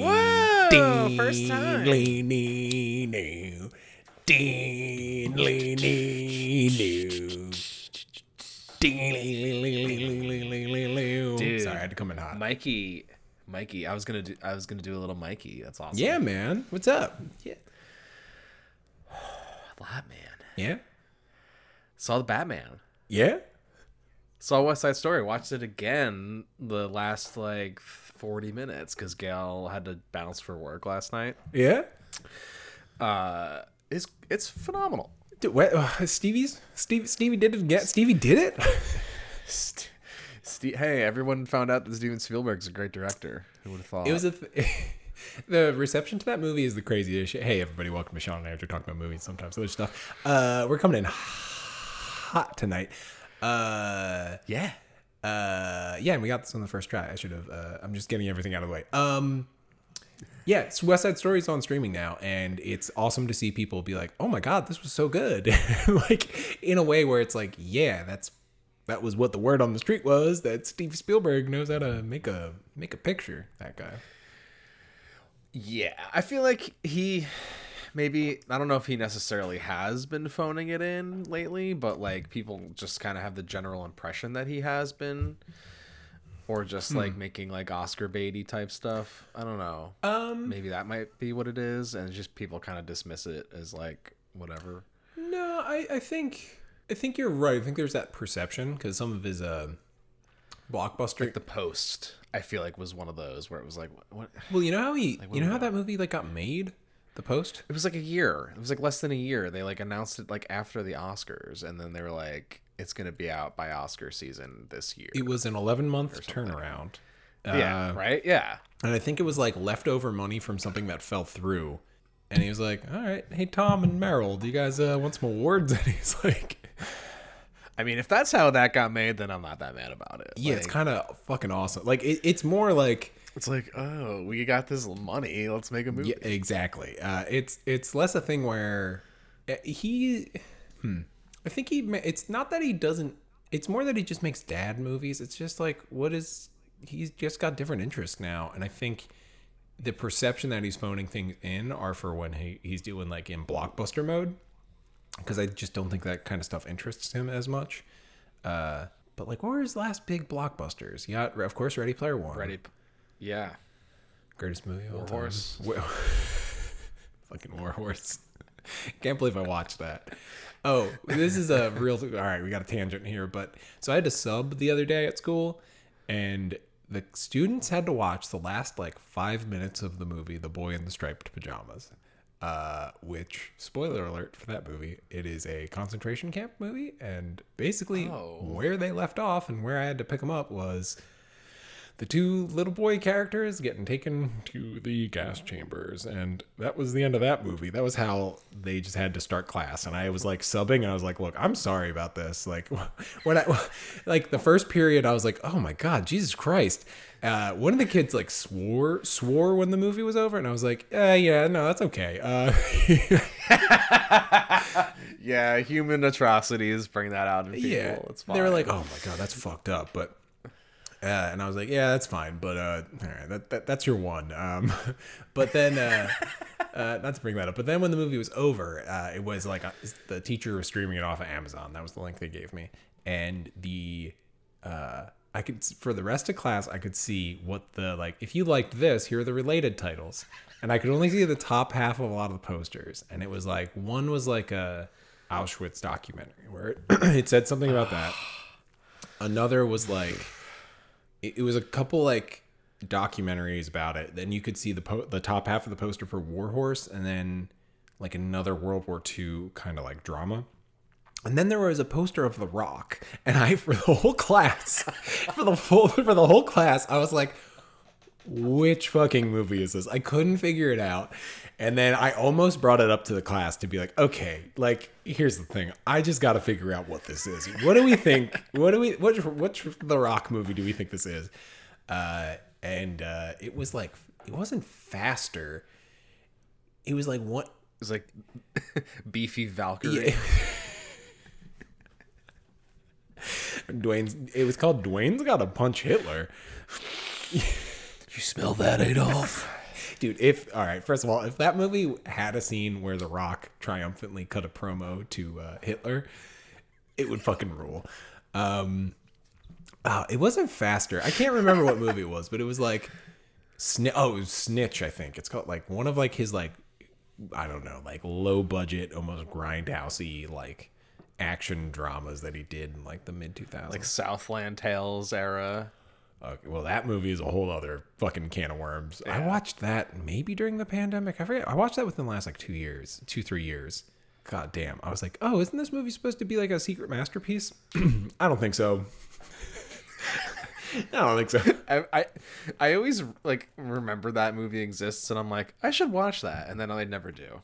Whoa, first time. Dude, Sorry, I had to come in hot. Mikey, Mikey, I was gonna do. I was gonna do a little Mikey. That's awesome. Yeah, man. What's up? Yeah. Batman. Yeah. Saw the Batman. Yeah. Saw West Side Story. Watched it again the last like forty minutes because Gail had to bounce for work last night. Yeah. Uh, it's it's phenomenal. Dude, what, uh, Stevie's Steve Stevie did it again. Stevie did it. St- hey, everyone found out that Steven Spielberg's a great director. Who would have thought? It was a. Th- the reception to that movie is the craziest shit. Hey, everybody, welcome to Sean and Andrew talking about movies, sometimes other stuff. Uh, we're coming in hot tonight. Uh, yeah. uh, yeah, and we got this on the first try. I should have. Uh, I'm just getting everything out of the way. Um, yeah, it's West Side Story is on streaming now, and it's awesome to see people be like, "Oh my god, this was so good!" like in a way where it's like, "Yeah, that's that was what the word on the street was. That Steve Spielberg knows how to make a make a picture." That guy. Yeah, I feel like he maybe I don't know if he necessarily has been phoning it in lately, but like people just kind of have the general impression that he has been or just like making like Oscar baity type stuff. I don't know. Um, Maybe that might be what it is and just people kind of dismiss it as like whatever. No, I, I think I think you're right. I think there's that perception because some of his uh, blockbuster. The Post, I feel like was one of those where it was like what well, you know how he, what you know how that movie like got made, The Post. It was like a year. It was like less than a year. They like announced it like after the Oscars, and then they were like, "It's gonna be out by Oscar season this year." It was an 11 month turnaround. yeah, Uh, right. Yeah, and I think it was like leftover money from something that fell through. And he was like, "All right, hey Tom and Meryl, do you guys uh, want some awards?" And he's like, I mean, if that's how that got made, then I'm not that mad about it. "Yeah, it's kind of fucking awesome. Like it, it's more like." It's like, oh, we got this money. Let's make a movie. Yeah, exactly. Uh, it's it's less a thing where uh, he. Hmm, I think he. It's not that he doesn't. It's more that he just makes dad movies. It's just like what is. He's just got different interests now, and I think the perception that he's phoning things in are for when he, he's doing like in blockbuster mode, because I just don't think that kind of stuff interests him as much. Uh, but like, what were his last big blockbusters? You got, of course, Ready Player One. Ready? Yeah. Greatest movie of all time. Horse. Fucking War Horse. Can't believe I watched that. Oh, this is a real. All right, we got a tangent here, but so I had to sub the other day at school, and the students had to watch the last like five minutes of the movie "The Boy in the Striped Pajamas." Uh, which spoiler alert for that movie, it is a concentration camp movie, and basically Oh. where they left off and where I had to pick them up was the two little boy characters getting taken to the gas chambers and that was the end of that movie that was how they just had to start class and i was like subbing and i was like look i'm sorry about this like when i like the first period i was like oh my god jesus christ uh, one of the kids like swore swore when the movie was over and i was like uh, yeah no that's okay uh, Yeah, human atrocities bring that out in people. yeah it's fine. they were like oh my god that's fucked up but uh, and I was like, yeah, that's fine, but uh, all right, that, that that's your one. Um, but then, uh, uh, not to bring that up, but then when the movie was over, uh, it was like uh the teacher was streaming it off of Amazon. That was the link they gave me, and the uh, I could for the rest of class, I could see what the like. If you liked this, here are the related titles, and I could only see the top half of a lot of the posters, and it was like one was like a Auschwitz documentary where it, it said something about that. Another was like it, it was a couple like documentaries about it. Then you could see the po- the top half of the poster for War Horse, and then like another World War II kind of like drama. And then there was a poster of The Rock, and I for the whole class, for the full for the whole class, I was like, which fucking movie is this? I couldn't figure it out. And then I almost brought it up to the class to be like, okay, like here's the thing. I just got to figure out what this is. What do we think? What do we what what the Rock movie do we think this is? Uh and uh it was like it wasn't faster. It was like what It's like beefy Valkyrie. yeah. Dwayne's it was called Dwayne's got to punch Hitler. You smell that, Adolf? Dude, if all right, first of all, if that movie had a scene where The Rock triumphantly cut a promo to uh, Hitler, it would fucking rule. Um, oh, it wasn't faster. I can't remember what movie it was, but it was like, Sni- oh, it was Snitch. I think it's called like one of like his like, I don't know, like low budget, almost grindhousey like action dramas that he did in like the mid two thousands. Like Southland Tales era. Okay, well, that movie is a whole other fucking can of worms. I watched that maybe during the pandemic. I forget. I watched that within the last like two years, two three years. God damn! I was like, oh, isn't this movie supposed to be like a secret masterpiece? I don't think so. I don't think so. I, I I always like remember that movie exists, and I'm like, I should watch that, and then I never do.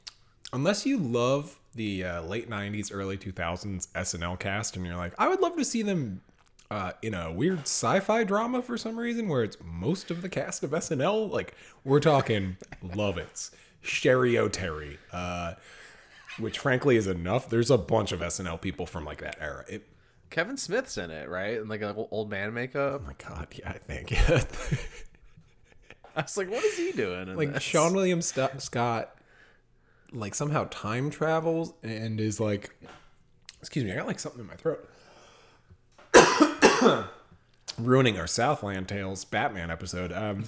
Unless you love the uh, late '90s, early 2000s SNL cast, and you're like, I would love to see them uh, in a weird sci-fi drama for some reason, where it's most of the cast of SNL. Like we're talking Lovitz, Cheri Oteri, uh, which frankly is enough. There's a bunch of SNL people from like that era. It, Kevin Smith's in it, right? And like a old man makeup. oh my god, yeah, I think. I was like, what is he doing? In like this? Seann William St- Scott, like somehow time travels and is like, excuse me, I got like something in my throat. Ruining our Southland Tales Batman episode. Um,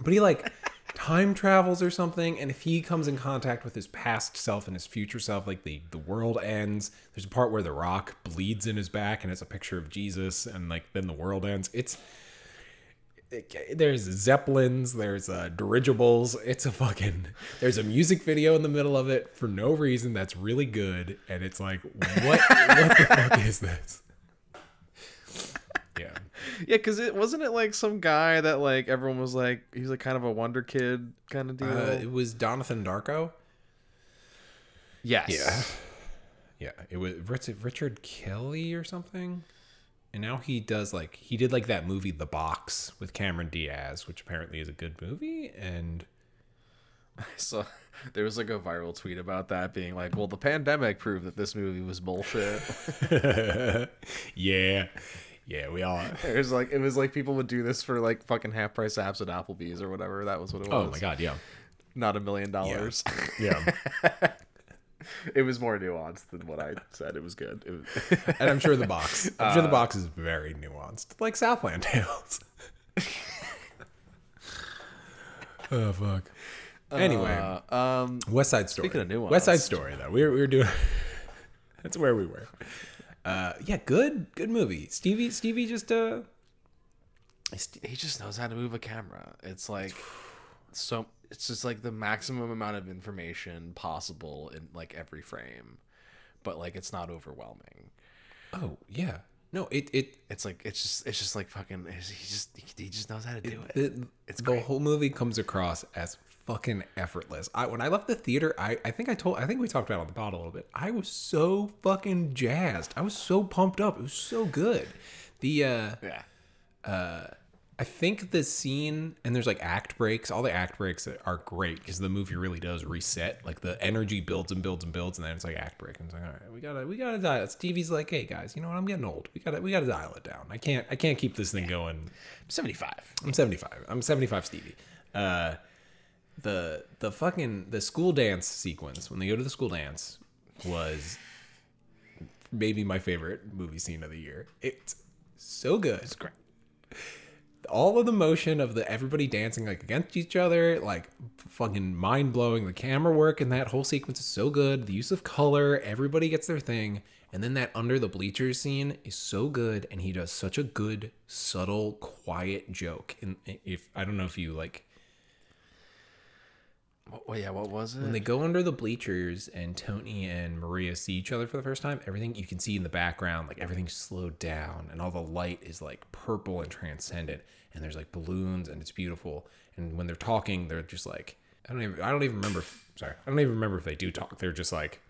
but he like time travels or something, and if he comes in contact with his past self and his future self, like the the world ends. There's a part where the Rock bleeds in his back, and it's a picture of Jesus, and like then the world ends. It's there's zeppelins there's uh dirigibles it's a fucking there's a music video in the middle of it for no reason that's really good and it's like what what the fuck is this yeah yeah, because it wasn't it like some guy that like everyone was like he was like kind of a wonder kid kind of deal. uh, it was jonathan darko yes. yeah yeah it was richard kelly or something and now he does like he did like that movie the box with cameron diaz which apparently is a good movie and i saw there was like a viral tweet about that being like, well, the pandemic proved that this movie was bullshit. yeah yeah we all it was like it was like people would do this for like fucking half price apps at Applebee's or whatever. That was what it was. oh my god yeah Not a million dollars. yeah it was more nuanced than what I said. It was good. It was... and I'm sure the box. I'm sure the box is very nuanced, like Southland Tales. oh fuck. Anyway, Uh, um, West Side Story. speaking of nuanced. West Side Story though, we were we were doing. that's where we were. Uh, yeah, good good movie. Stevie Stevie just uh. he just knows how to move a camera. It's like so. It's just like the maximum amount of information possible in like every frame, but like it's not overwhelming. Oh yeah. No, it it It's like it's just it's just like fucking. He just he just knows how to do it. the, It's the great. whole movie comes across as fucking effortless. I when I left the theater, I I think I told I think we talked about it on the pod a little bit. I was so fucking jazzed. I was so pumped up. It was so good. The uh Yeah. Uh I think the scene and there's like act breaks. All the act breaks are great because the movie really does reset. Like the energy builds and builds and builds, and then it's like act break. And it's like, all right, we gotta we gotta dial. it. Stevie's like, hey guys, you know what? I'm getting old. We gotta we gotta dial it down. I can't I can't keep this thing going I'm Seventy five. I'm 75. I'm 75 Stevie. Uh the the fucking the school dance sequence when they go to the school dance was maybe my favorite movie scene of the year. It's so good. It's great. All of the motion of the everybody dancing like against each other, like fucking mind blowing. The camera work and that whole sequence is so good. The use of color, everybody gets their thing. And then that under the bleachers scene is so good, and he does such a good, subtle, quiet joke. And if I don't know if you like What, yeah. What was it? when they go under the bleachers and Tony and Maria see each other for the first time, everything you can see in the background, like everything's slowed down and all the light is like purple and transcendent and there's like balloons and it's beautiful. And when they're talking, they're just like I don't even I don't even remember sorry. I don't even remember if they do talk. They're just like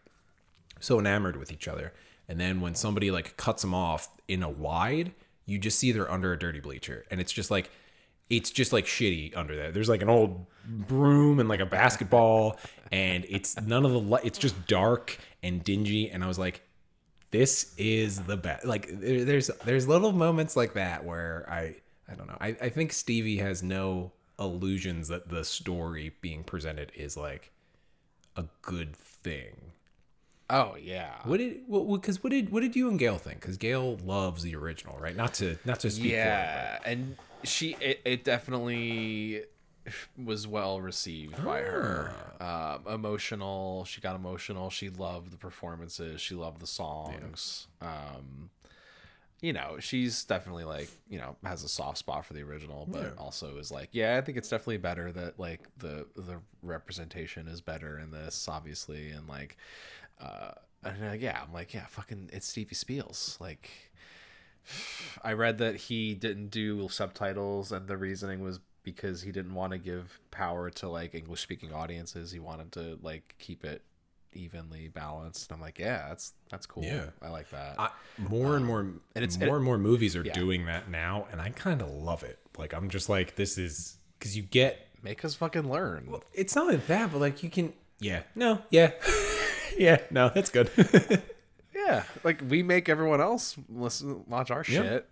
so enamored with each other. And then when somebody like cuts them off in a wide, you just see they're under a dirty bleacher and it's just like it's just like shitty under there. There's like an old broom and like a basketball, and it's none of the light. It's just dark and dingy. And I was like, this is the best. Like there- there's there's little moments like that where I I don't know. I, I think Stevie has no illusions that the story being presented is like a good thing. Oh yeah. What did what because what did what did you and Gail think? Because Gail loves the original, right? Not to not to speak yeah, and she it, it definitely was well received by her. Um, emotional. She got emotional. She loved the performances. She loved the songs. Um, you know, she's definitely like, you know, has a soft spot for the original, but Yeah. also is like, yeah, I think it's definitely better that like the the representation is better in this, obviously, and like, uh, and uh, yeah, I'm like, yeah, fucking, it's Stevie Spiels, like. I read that he didn't do subtitles, and the reasoning was because he didn't want to give power to like English speaking audiences. He wanted to like keep it evenly balanced. And I'm like, yeah, that's that's cool. Yeah. I like that. I, more and um, more and it's- more and more movies are yeah. doing that now, and I kind of love it. Like I'm just like this is because you get Make us fucking learn. it's not like that, but like you can yeah no yeah yeah no that's good. yeah, like we make everyone else listen, watch our shit.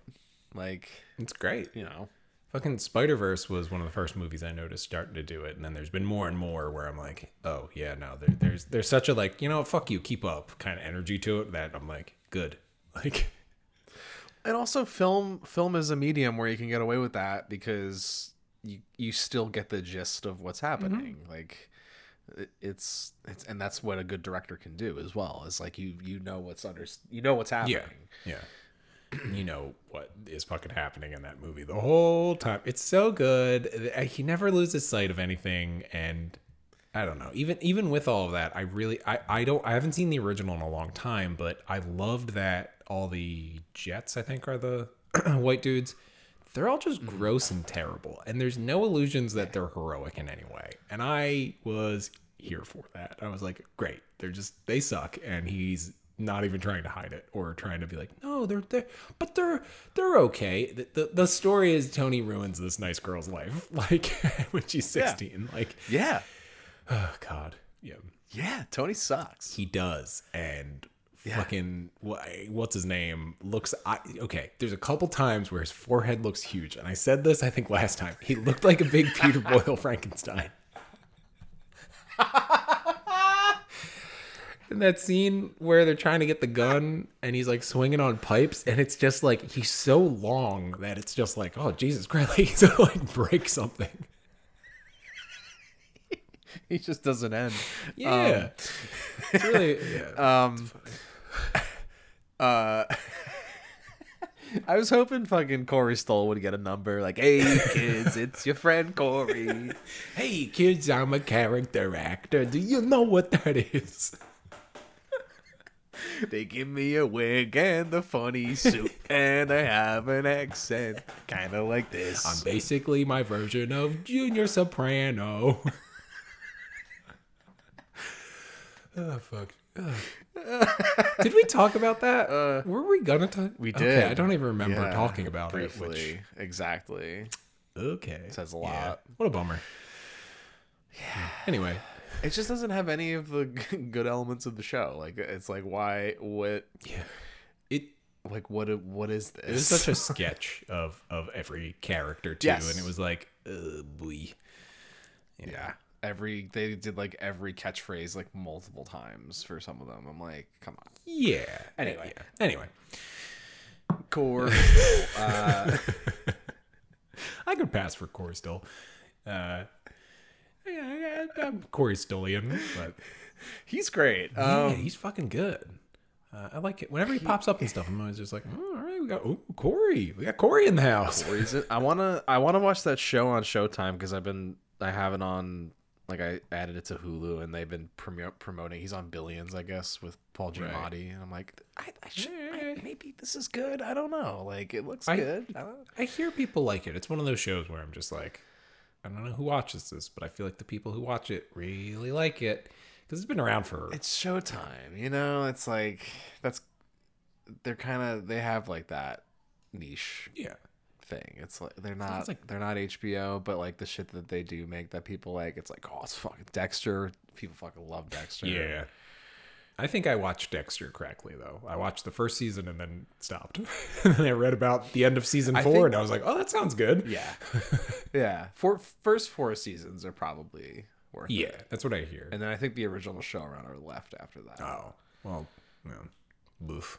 Like it's great. you know, Fucking Spider Verse was one of the first movies I noticed starting to do it, and then there's been more and more where I'm like, oh yeah, no, there, there's there's such a like you know fuck you, keep up kind of energy to it that I'm like good, like and also film film is a medium where you can get away with that because you you still get the gist of what's mm-hmm. happening. Like it- it's it's and that's what a good director can do as well is like you you know what's under you know what's happening yeah yeah, you know what is fucking happening in that movie the whole time. It's so good. Uh, he never loses sight of anything, and I don't know. Even even with all of that, I really I I don't I haven't seen the original in a long time, but I loved that all the Jets I think are the white dudes. They're all just mm-hmm. gross and terrible, and there's no illusions that they're heroic in any way. And I was here for that. I was like, great. They're just they suck, and he's not even trying to hide it or trying to be like, no, they're they're but they're they're okay. The the, the story is Tony ruins this nice girl's life, like when she's sixteen. Like, yeah oh god, yeah, yeah tony sucks he does, and. Fucking wha- what's his name looks I, okay. There's a couple times where his forehead looks huge, and I said this I think last time. He looked like a big Peter Boyle Frankenstein. In that scene where they're trying to get the gun and he's like swinging on pipes, and it's just like he's so long that it's just like, oh Jesus Christ, like he's gonna like break something. he just doesn't end Yeah, it's really yeah. um uh I was hoping fucking Corey Stoll would get a number like, "Hey kids, it's your friend Corey." hey kids, I'm a character actor. Do you know what that is? They give me a wig and a funny suit, and I have an accent, kind of like this. I'm basically my version of Junior Soprano. oh fuck. Ugh. Did we talk about that? Uh, Were we gonna talk? we did. Okay. I don't even remember Yeah, talking about briefly. it. Exactly. Okay Says a Yeah. lot. What a bummer. Yeah. Anyway, It just doesn't have any of the good elements of the show. Like, it's like, why? What? yeah, it Like, what? What is this? it was such a sketch of of every character too, Yes. and it was like, uh, boy. yeah. Every they did like every catchphrase like multiple times for some of them. I'm like, come on. Yeah. Anyway. Yeah. Anyway. Core. uh, I could pass for Corey still. Uh, yeah, I'm Corey Stillian, but he's great. yeah, Um, he's fucking good. Uh, I like it. Whenever he pops up and stuff, I'm always just like, oh, all right, we got ooh, Corey. We got Corey in the house. Corey's in- I wanna I wanna watch that show on Showtime because I've been I have it on like I added it to Hulu and they've been promo- promoting. He's on Billions, I guess, with Paul Giamatti, and I'm like, I, I should I, maybe this is good. I don't know. Like it looks I- good. I I hear people like it. It's one of those shows where I'm just like, I don't know who watches this, but I feel like the people who watch it really like it because it's been around for. it's Showtime, you know. It's like that's they're kind of they have like that niche yeah. Thing. It's like they're not like- they're not HBO, but like the shit that they do make that people like. It's like oh, it's fucking Dexter. People fucking love Dexter. Yeah. I think I watched Dexter correctly though. I watched the first season and then stopped. and then I read about the end of season four think- and I was like, oh, that sounds good. Yeah, yeah. For first four seasons are probably worth Yeah, it, that's what I hear. and then I think the original showrunner left after that. oh, well, no, boof.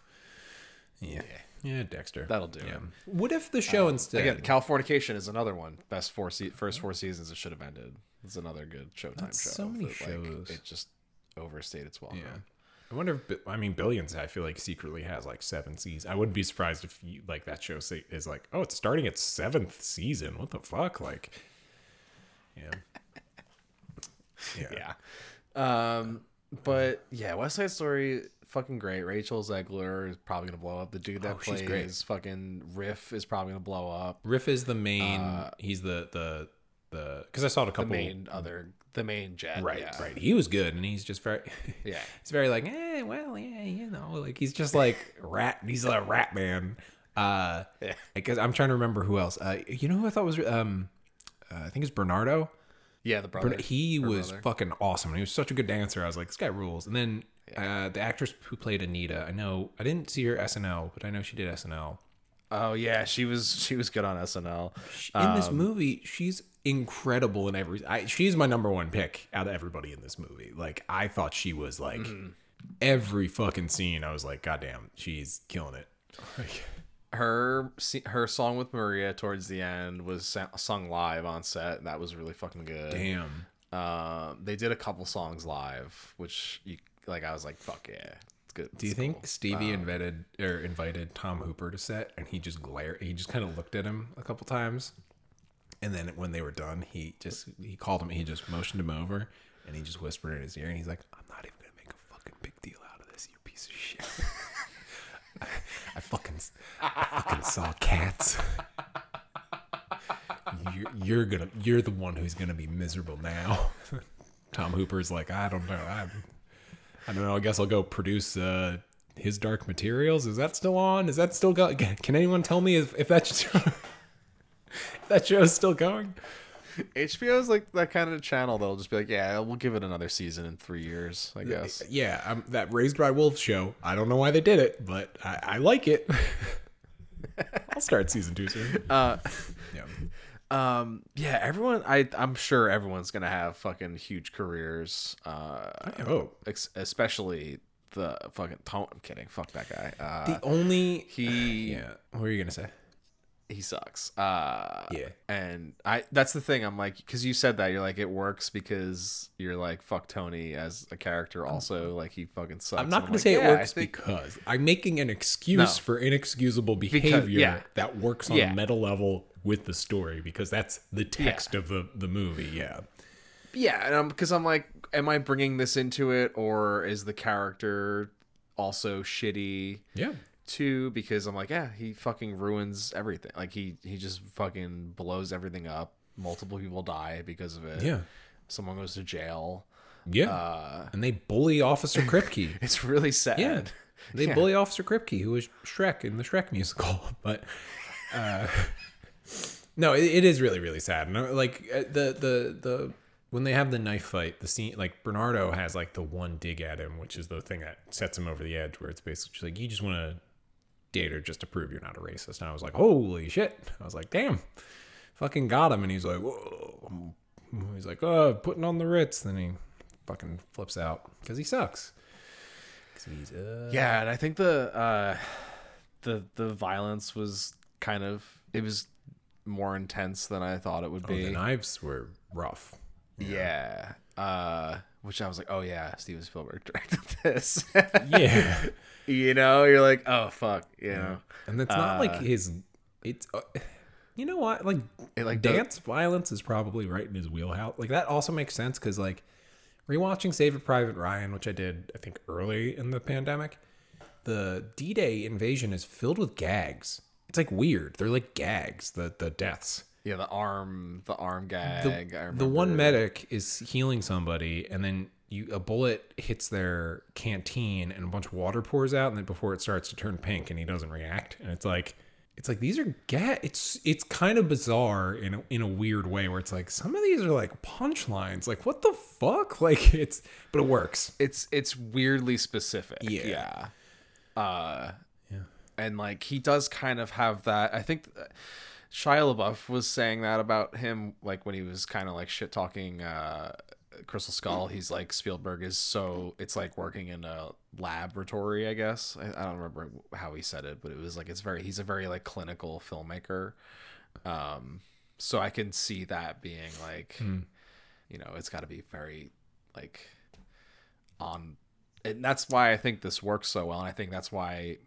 Yeah, yeah, Dexter. That'll do Yeah. What if the show instead? Again, Californication is another one. Best four se- first four seasons it should have ended. It's another good Showtime That's show. so many that, like, shows. it just overstayed its welcome. Yeah. I wonder if I mean Billions. I feel like secretly has like seven seasons. I wouldn't be surprised if you like that show say, is like, oh, it's starting its seventh season. What the fuck? Like, yeah, yeah, Yeah. Um, but yeah, West Side Story, fucking great. Rachel Zegler is probably gonna blow up. The dude that Oh, plays great. fucking Riff is probably gonna blow up. Riff is the main. he's the the the because I saw it a couple The main other, the main jet. Right, yeah. right. He was good, and he's just very. Yeah. he's very like, eh, well, yeah, you know, like he's just like rat. He's a rat man. Uh, Yeah. I guess I'm trying to remember who else. Uh, you know who I thought was um, uh, I think it's Bernardo. Yeah, the brother. But he her was brother. fucking awesome. He was such a good dancer. I was like, this guy rules. And then uh, the actress who played Anita, I know I didn't see her SNL, but I know she did SNL. Oh yeah, she was she was good on SNL. In Um, this movie, she's incredible in every. I, she's my number one pick out of everybody in this movie. Like I thought she was like Mm-hmm. every fucking scene. I was like, goddamn, she's killing it. Like, Her her song with Maria towards the end was sung live on set, and that was really fucking good. damn. Um, they did a couple songs live, which you like. I was like, "Fuck yeah, it's good." Do you It's think cool. Stevie um, invited or invited Tom Hooper to set, and he just glared? He just kind of looked at him a couple times, and then when they were done, he just he called him. He just motioned him over, and he just whispered in his ear, and he's like, "I'm not even gonna make a fucking big deal out of this, you piece of shit." I fucking I fucking saw cats. You're, you're gonna you're the one who's gonna be miserable now. Tom Hooper's like, I don't know. I'm I don't know. I guess I'll go produce uh, his Dark Materials. Is that still on? Is that still going? Can anyone tell me if, if that show, if that show is still going? HBO is like that kind of channel that'll just be like, "Yeah, we'll give it another season in three years." I guess. Yeah, um, that Raised by Wolves show. I don't know why they did it, but I, I like it. I'll start season two soon. Uh, Yeah. Um, yeah, everyone. I I'm sure everyone's gonna have fucking huge careers. Uh, I hope. ex- especially the fucking Tom. I'm kidding. Fuck that guy. Uh, The only he yeah. What were you gonna say? he sucks. Uh, Yeah. and I that's the thing. I'm like, because you said that you're like, it works because you're like, fuck Tony as a character. Also, like he fucking sucks. I'm not gonna like, say it yeah, I works think- because I'm making an excuse No. for inexcusable behavior yeah. that works on Yeah. a meta level with the story because that's the text of the the movie. Yeah. Yeah, and I'm because I'm like, am I bringing this into it, or is the character also shitty Yeah. too? Because I'm like, yeah, he fucking ruins everything. Like he he just fucking blows everything up. Multiple people die because of it. Yeah. someone goes to jail. Yeah. Uh, and they bully Officer Krupke. it's really sad. yeah. They Yeah. bully Officer Krupke, who was Shrek in the Shrek musical. But uh, no, it, it is really, really sad. No, like uh, the the the when they have the knife fight, the scene like Bernardo has like the one dig at him, which is the thing that sets him over the edge, where it's basically just like you just want to date her just to prove you're not a racist. And I was like, holy shit! I was like, damn, fucking got him. And he's like, whoa. He's like, oh, putting on the Ritz. Then he fucking flips out because he sucks. uh, Yeah, and I think the uh, the the violence was kind of it was more intense than I thought it would Oh, be. the knives were rough. Yeah. Uh which I was like, oh yeah, Steven Spielberg directed this. Yeah, you know, you're like, oh fuck, you know. and it's not like Uh, his. It's uh, you know what like It like does- dance violence is probably right in his wheelhouse. Like that also makes sense because like rewatching Save Saving Private Ryan, which I did I think early in the pandemic, the D Day invasion is filled with gags. It's like weird. They're like gags. The the deaths. Yeah, the arm, the arm gag. I the one medic is healing somebody and then you a bullet hits their canteen and a bunch of water pours out and then before it starts to turn pink and he doesn't react and it's like it's like these are get it's it's kind of bizarre in a, in a weird way where it's like some of these are like punchlines like what the fuck like it's but it works it's it's weirdly specific. Yeah. Yeah. Uh Yeah. And like he does kind of have that I think Shia LaBeouf was saying that about him like when he was kind of like shit talking uh Crystal Skull. He's like Spielberg is so it's like working in a laboratory I guess. I, I don't remember how he said it but it was like it's very he's a very like clinical filmmaker. Um so I can see that being like you know it's got to be very like on and that's why I think this works so well, and I think that's why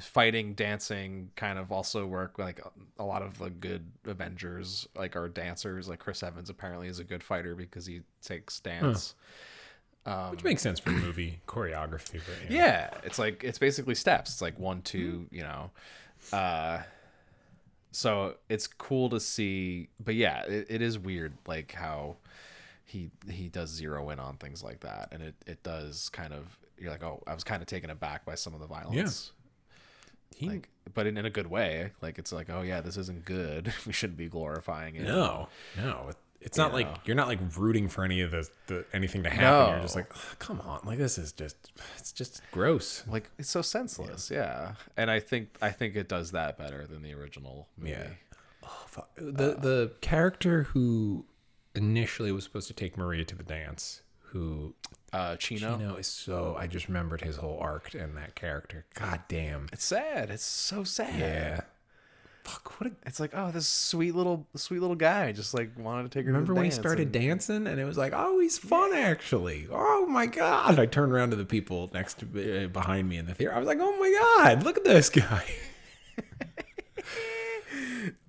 fighting, dancing, kind of also work. Like a lot of the good Avengers, like are dancers. Like Chris Evans apparently is a good fighter because he takes dance. which makes sense for movie choreography but you know. Yeah, it's like it's basically steps. It's like one, two, you know. Uh so it's cool to see, but yeah, it, it is weird like how he he does zero in on things like that and it it does kind of you're like, "Oh, I was kind of taken aback by some of the violence." he Like but in, in a good way. Like it's like, "Oh yeah, this isn't good. we shouldn't be glorifying it." no no it- it's not You like know. you're not like rooting for any of the, the anything to happen No. you're just like "Ugh, come on like this is just it's just gross Like it's so senseless, yeah. And I think I think it does that better than the original movie. Yeah. Oh, fuck. The the character who initially was supposed to take Maria to the dance, who Uh Chino. know is so I just remembered his whole arc and that character. God damn. It's sad. It's so sad. Yeah. Fuck. What a. It's like, oh, this sweet little sweet little guy just like wanted to take her. Remember to when he started and- dancing and it was like, oh, he's fun actually. Oh my god! I turned around to the people next to uh, behind me in the theater. I was like, oh my god, look at this guy.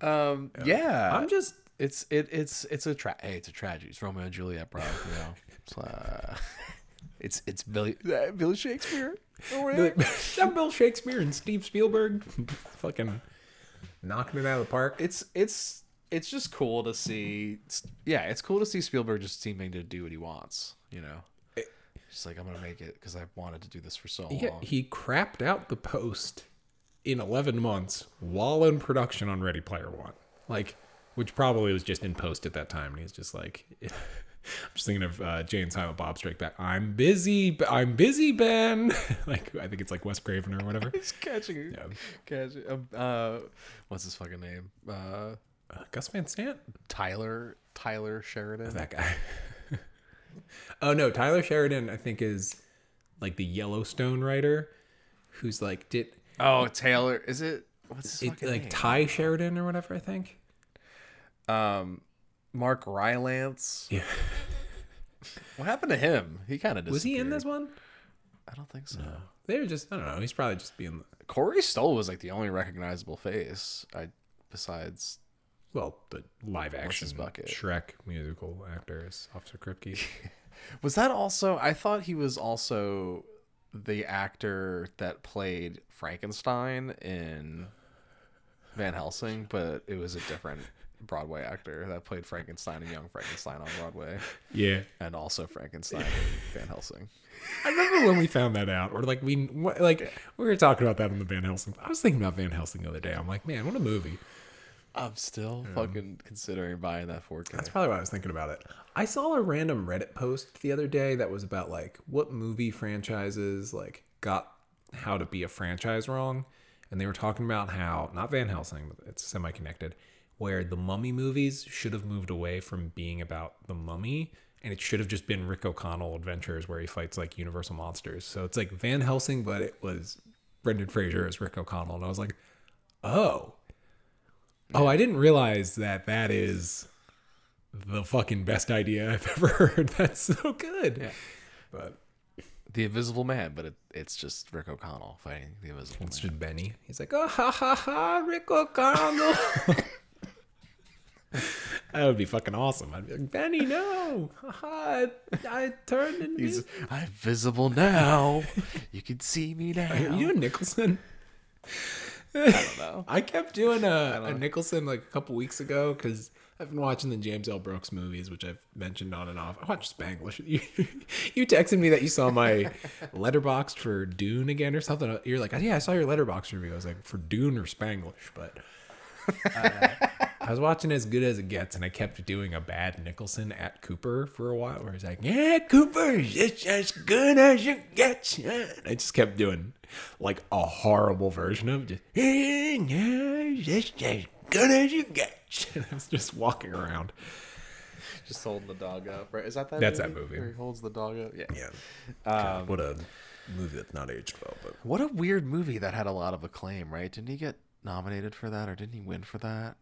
Um, yeah, I'm just it's it it's it's a tra- hey, it's a tragedy. It's Romeo and Juliet, bro. You know, it's, uh, it's it's Billy uh, Billy Shakespeare. that Bill Shakespeare and Steve Spielberg, fucking knocking it out of the park. it's it's it's just cool to see. Yeah, it's cool to see Spielberg just seeming to do what he wants. You know, just like I'm gonna make it because I wanted to do this for so Yeah, long. he crapped out the post in 11 months while in production on Ready Player One. Like, which probably was just in post at that time. And he's just like, I'm just thinking of uh, Jay and Silent Bob Strike Back. I'm busy. I'm busy, Ben. like, I think it's like Wes Craven or whatever. He's catching, Yeah. catching. Um, uh, what's his fucking name? Uh, Uh, Gus Van Sant? Tyler Tyler Sheridan. That guy. oh, no. Tyler Sheridan, I think, is like the Yellowstone writer who's like, did Oh, Taylor. Is it? What's his it, like name? Ty Sheridan or whatever, I think. Um, Mark Rylance. Yeah. What happened to him? He kind of Was he in this one? I don't think so. They were just, I don't know. He's probably just being, Corey Stoll was like the only recognizable face. I besides well, the live action bucket? Shrek musical actors Officer Krupke. was that also? I thought he was also the actor that played Frankenstein in Van Helsing, but it was a different Broadway actor that played Frankenstein and Young Frankenstein on Broadway, yeah. and also Frankenstein in Van Helsing. I remember when we found that out, or like we, like we were talking about that on the Van Helsing. I was thinking about Van Helsing the other day. I'm like, man, what a movie. I'm still fucking considering buying that 4K. That's probably why I was thinking about it. I saw a random Reddit post the other day that was about like what movie franchises like got how to be a franchise wrong, and they were talking about how not Van Helsing, but it's semi-connected, where the Mummy movies should have moved away from being about the Mummy, and it should have just been Rick O'Connell adventures where he fights like Universal monsters. So it's like Van Helsing, but it was Brendan Fraser as Rick O'Connell, and I was like, oh. Oh, I didn't realize that that is the fucking best idea I've ever heard. That's so good. Yeah. But The Invisible Man, but it, it's just Rick O'Connell fighting the Invisible it's Man. just Benny. He's like, oh, ha, ha, ha, Rick O'Connell. that would be fucking awesome. I'd be like, Benny, no. I, I turned into He's I'm visible now. you can see me now. Are you doing Nicholson? I don't know. I kept doing a, a Nicholson like a couple weeks ago because I've been watching the James L. Brooks movies, which I've mentioned on and off. I watched Spanglish. You, you texted me that you saw my Letterboxd for Dune again or something. You're like, yeah, I saw your letterbox review. I was like, for Dune or Spanglish, but uh, I was watching as good as it gets, and I kept doing a bad Nicholson at Cooper for a while, where he's like, "Yeah, Cooper, it's as good as it gets." And I just kept doing like a horrible version of just, "Yeah, it's as good as it gets." And I was just walking around. Just holding the dog up, right? Is that that? That's movie that movie. Where he holds the dog up. Yeah. Yeah, um, God, what a movie that's not aged well, but What a weird movie that had a lot of acclaim, right? Didn't he get nominated for that, or didn't he win for that?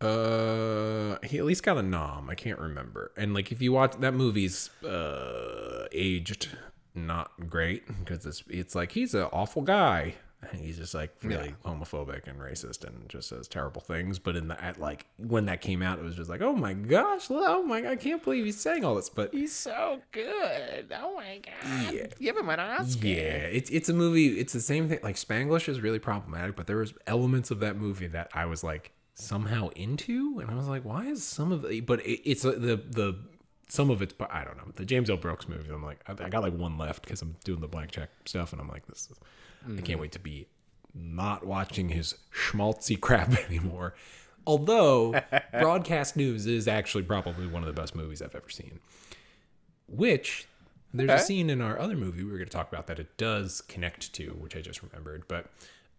Uh, he at least got a nom. I can't remember. And like, if you watch that movie's uh aged not great because it's it's like he's an awful guy. And he's just like really homophobic and racist and just says terrible things. But in the at like when that came out, it was just like, oh my gosh, oh my, I can't believe he's saying all this. But He's so good. Oh my god. Yeah. Give him an Oscar. Yeah, it's it's a movie. It's the same thing. Like Spanglish is really problematic, but there was elements of that movie that I was like somehow into, and I was like, why is some of the? But it, it's uh, the the some of it's. But I don't know the James L. Brooks movies. I'm like, I, I got like one left because I'm doing the blank check stuff, and I'm like, this. Is, I can't wait to be not watching his schmaltzy crap anymore. Although broadcast news is actually probably one of the best movies I've ever seen. Which there's a scene in our other movie we were going to talk about that it does connect to, which I just remembered. But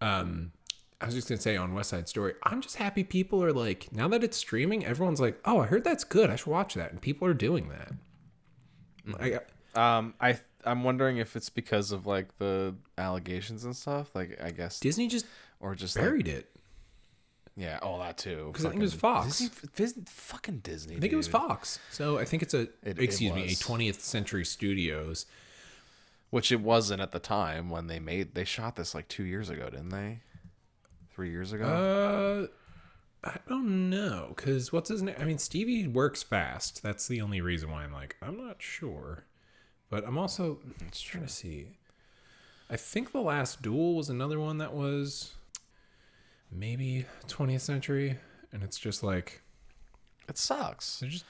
um, I was just going to say on West Side Story, I'm just happy people are like, now that it's streaming, everyone's like, oh, I heard that's good. I should watch that. And people are doing that. I, Um, I I'm wondering if it's because of like the allegations and stuff. Like I guess, Disney just or just like, buried it. yeah, all that too. Because I think it was Fox. Disney, Dis- fucking Disney. I think it was Fox. So I think it's a, It- it excuse me, a 20th Century Studios. which it wasn't at the time when they made. They shot this like two years ago, didn't they? Three years ago. Uh, I don't know, cause what's his name? I mean, Stevie works fast. That's the only reason why I'm like, I'm not sure, but I'm also trying to see. I think the last duel was another one that was maybe 20th century, and it's just like it sucks. they're just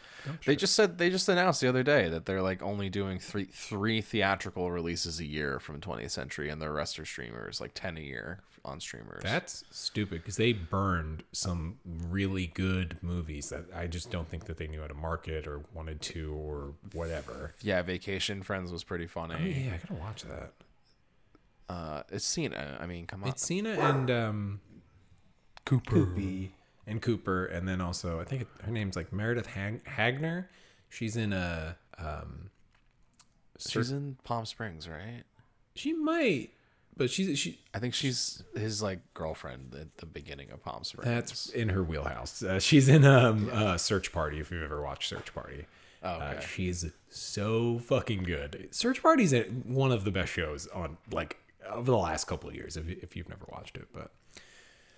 They just said they just announced the other day that they're like only doing three three theatrical releases a year from 20th Century, and the rest are streamers, like ten a year on streamers. That's stupid because they burned some really good movies that I just don't think that they knew how to market or wanted to or whatever. yeah, Vacation Friends was pretty funny. Oh, yeah, I gotta watch that. Uh, it's Cena. I mean, come on. It's Cena and um, Cooper and Cooper, and then also I think her name's like Meredith Hag- Hagner. She's in a um, She's in Palm Springs, right? she might, but she's she I think she's his like girlfriend at the beginning of Palm Springs. that's in her wheelhouse. Uh, she's in um uh, Search Party. If you've ever watched Search Party. Oh, Uh, she's so fucking good. Search Party's one of the best shows on like over the last couple of years. If, if you've never watched it, but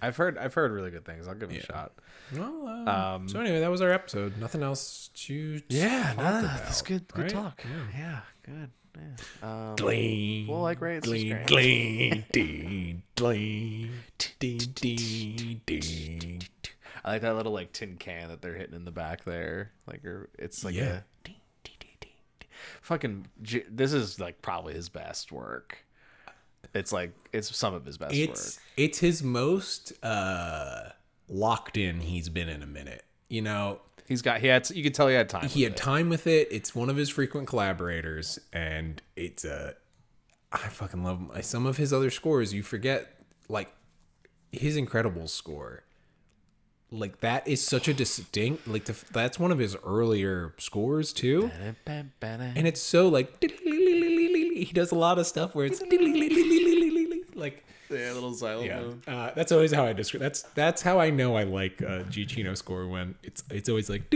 I've heard I've heard really good things. I'll give it a shot. well, um, so anyway, that was our episode. Nothing else to Yeah, talk nah, that's good. Good right? talk. Yeah, good. Yeah. Um, Glean. Well, like, rate, glean, glean, ding, glean, ding, ding, ding. I like that little like tin can that they're hitting in the back there. Like, it's like Yeah. a fucking. This is like probably his best work. It's like it's some of his best It's work. it's his most uh locked in he's been in a minute. You know, He's got he had you could tell he had time. he had it. time with it. It's one of his frequent collaborators, and it's uh, I fucking love him. some of his other scores. You forget like his incredible score. Like that is such a distinct. Like the, that's one of his earlier scores too, and it's so like he does a lot of stuff where it's like yeah, little xylophone. yeah, uh, that's always how I describe. That's that's how I know I like uh, Giacchino score when it's it's always like